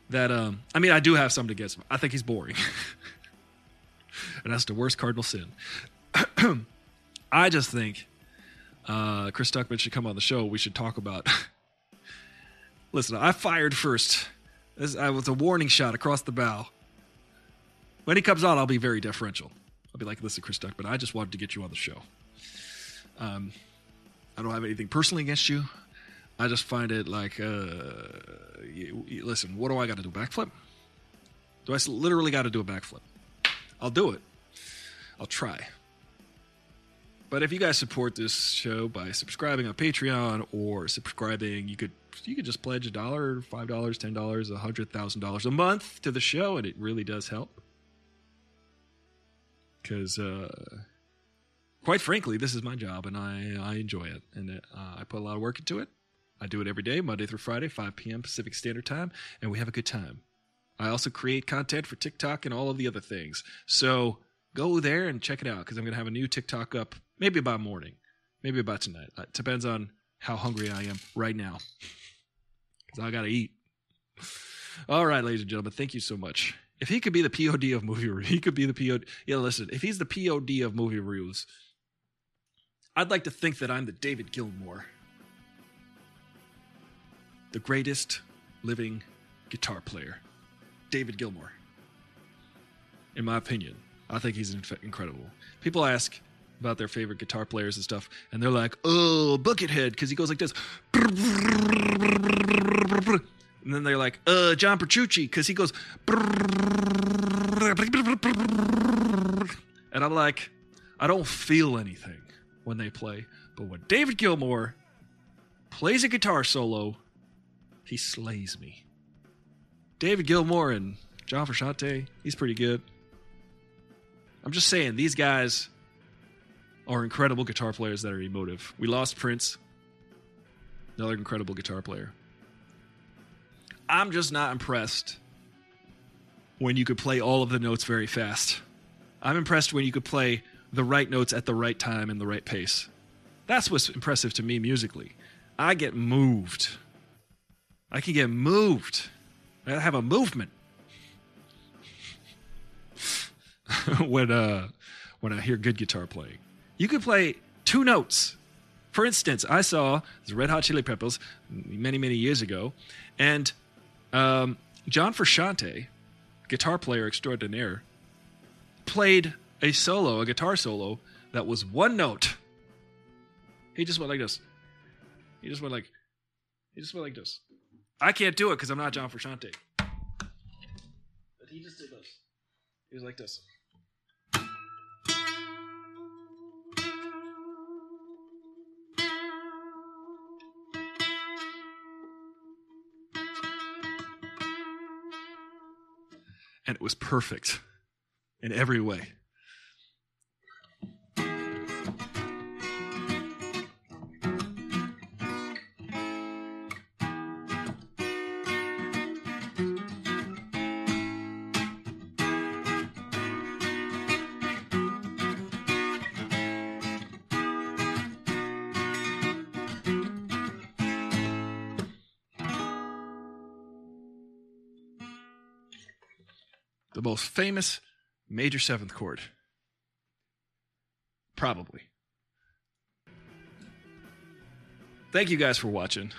that um, I mean I do have something against him. I think he's boring. *laughs* and that's the worst cardinal sin. *clears throat* I just think uh, Chris Stuckman should come on the show. We should talk about *laughs* Listen, I fired first. This, I was a warning shot across the bow. When he comes on, I'll be very deferential. I'll be like, listen, Chris Duck, but I just wanted to get you on the show. Um, I don't have anything personally against you. I just find it like, uh, you, you- listen, what do I got to do? Backflip? Do I literally got to do a backflip? I'll do it. I'll try. But if you guys support this show by subscribing on Patreon or subscribing, you could you could just pledge a dollar, five dollars, ten dollars, a hundred thousand dollars a month to the show, and it really does help. Because, uh, quite frankly, this is my job, and I I enjoy it, and uh, I put a lot of work into it. I do it every day, Monday through Friday, 5 p.m. Pacific Standard Time, and we have a good time. I also create content for TikTok and all of the other things. So go there and check it out because I'm going to have a new TikTok up maybe about morning, maybe about tonight. It depends on how hungry I am right now because I got to eat. All right, ladies and gentlemen, thank you so much. If he could be the POD of movie reviews, he could be the POD. Yeah, listen, if he's the POD of movie reviews, I'd like to think that I'm the David Gilmour, the greatest living guitar player. David Gilmour. In my opinion, I think he's inf- incredible. People ask about their favorite guitar players and stuff, and they're like, "Oh, Buckethead," because he goes like this. And then they're like, "Uh, John Petrucci," because he goes. And I'm like, I don't feel anything when they play, but when David Gilmour plays a guitar solo, he slays me. David Gilmour and John Frusciante, he's pretty good. I'm just saying, these guys are incredible guitar players that are emotive. We lost Prince, another incredible guitar player. I'm just not impressed when you could play all of the notes very fast. I'm impressed when you could play the right notes at the right time and the right pace. That's what's impressive to me musically. I get moved. I can get moved. I have a movement *laughs* when uh when I hear good guitar playing. You could play two notes. For instance, I saw the Red Hot Chili Peppers many many years ago, and um, John Frusciante, guitar player extraordinaire, played a solo, a guitar solo that was one note. He just went like this. He just went like, he just went like this. I can't do it because I'm not John Frusciante. But he just did this. He was like this. And it was perfect in every way. The most famous major seventh chord. Probably. Thank you guys for watching.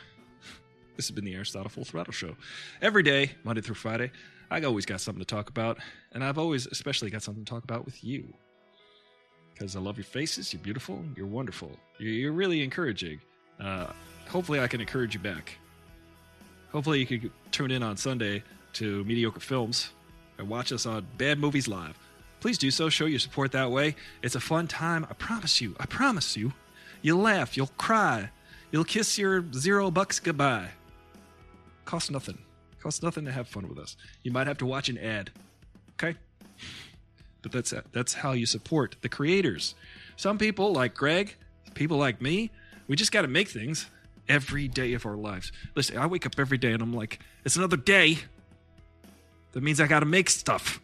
This has been the Aristotle Full Throttle Show. Every day, Monday through Friday, I always got something to talk about, and I've always especially got something to talk about with you. Because I love your faces, you're beautiful, you're wonderful, you're, really encouraging. Uh, hopefully, I can encourage you back. Hopefully, you could tune in on Sunday to Mediocre Films and watch us on Bad Movies Live. Please do so. Show your support that way. It's a fun time. I promise you. I promise you. You'll laugh. You'll cry. You'll kiss your zero bucks goodbye. Costs nothing. Costs nothing to have fun with us. You might have to watch an ad. Okay? But that's that's how you support the creators. Some people like Greg, people like me, we just got to make things every day of our lives. Listen, I wake up every day and I'm like, it's another day. That means I got to make stuff.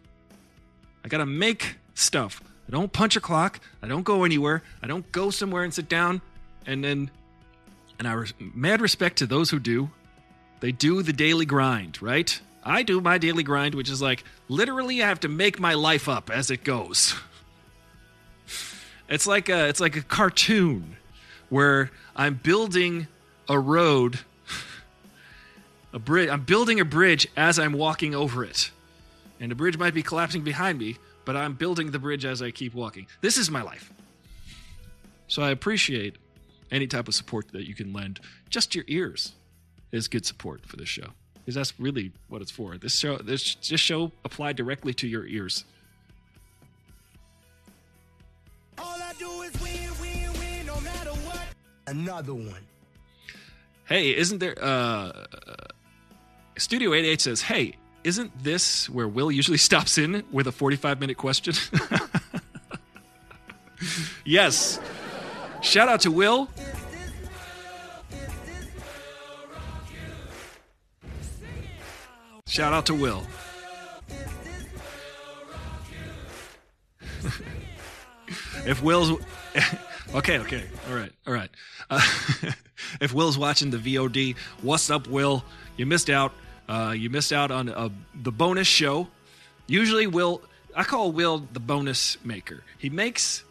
I got to make stuff. I don't punch a clock. I don't go anywhere. I don't go somewhere and sit down and then and I res- mad respect to those who do. They do the daily grind, right? I do my daily grind, which is like literally I have to make my life up as it goes. It's like a it's like a cartoon where I'm building a road a bridge I'm building a bridge as I'm walking over it. And the bridge might be collapsing behind me, but I'm building the bridge as I keep walking. This is my life. So I appreciate any type of support that you can lend, just your ears, is good support for this show. Because that's really what it's for. This show, this this show applied directly to your ears. Another one. Hey, isn't there? Uh, Studio 8H says, "Hey, isn't this where Will usually *laughs* stops in with a 45 minute question?" *laughs* yes. Shout out to Will. Shout out to Will. *laughs* if Will's okay, okay, all right, all right. Uh, if Will's watching the VOD, what's up, Will? You missed out. Uh, you missed out on uh, the bonus show. Usually, Will, I call Will the bonus maker. He makes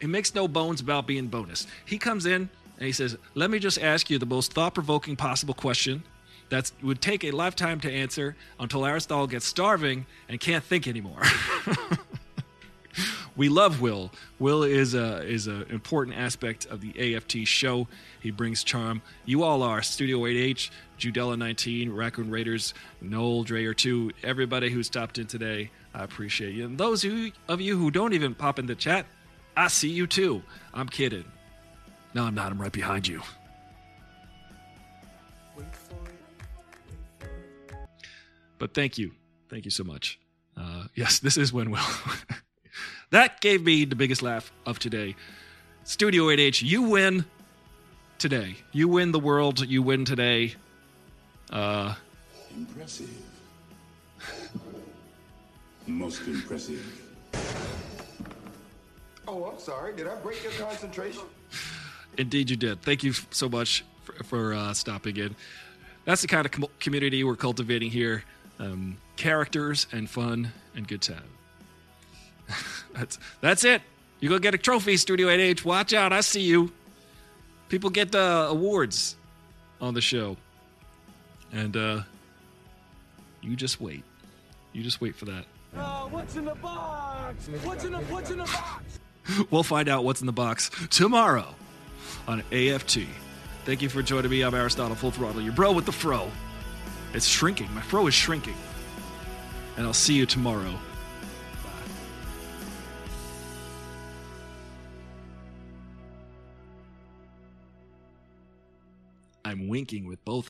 he makes no bones about being bonus. He comes in and he says, "Let me just ask you the most thought-provoking possible question." That would take a lifetime to answer until Aristotle gets starving and can't think anymore. *laughs* we love Will. Will is a is an important aspect of the AFT show. He brings charm. You all are Studio 8H, Judella 19, Raccoon Raiders, Noel Dreyer 2, everybody who stopped in today. I appreciate you. And those of you who don't even pop in the chat, I see you too. I'm kidding. No, I'm not. I'm right behind you. But thank you. Thank you so much. Uh, yes, this is When Will. *laughs* that gave me the biggest laugh of today. Studio 8H, you win today. You win the world. You win today. Uh, Impressive. *laughs* Most impressive. Oh, I'm sorry. Did I break your concentration? indeed, you did. Thank you so much for, for uh, stopping in. That's the kind of com- community we're cultivating here um, characters and fun and good time. *laughs* that's, that's it. You go get a trophy, Studio 8H. Watch out. I see you. People get the awards on the show. And uh, you just wait. You just wait for that. what's in the box? What's in the what's in the box? *laughs* We'll find out what's in the box tomorrow on AFT. Thank you for joining me. I'm Aristotle Full Throttle, your bro with the fro. It's shrinking. My fro is shrinking. And I'll see you tomorrow. I'm winking with both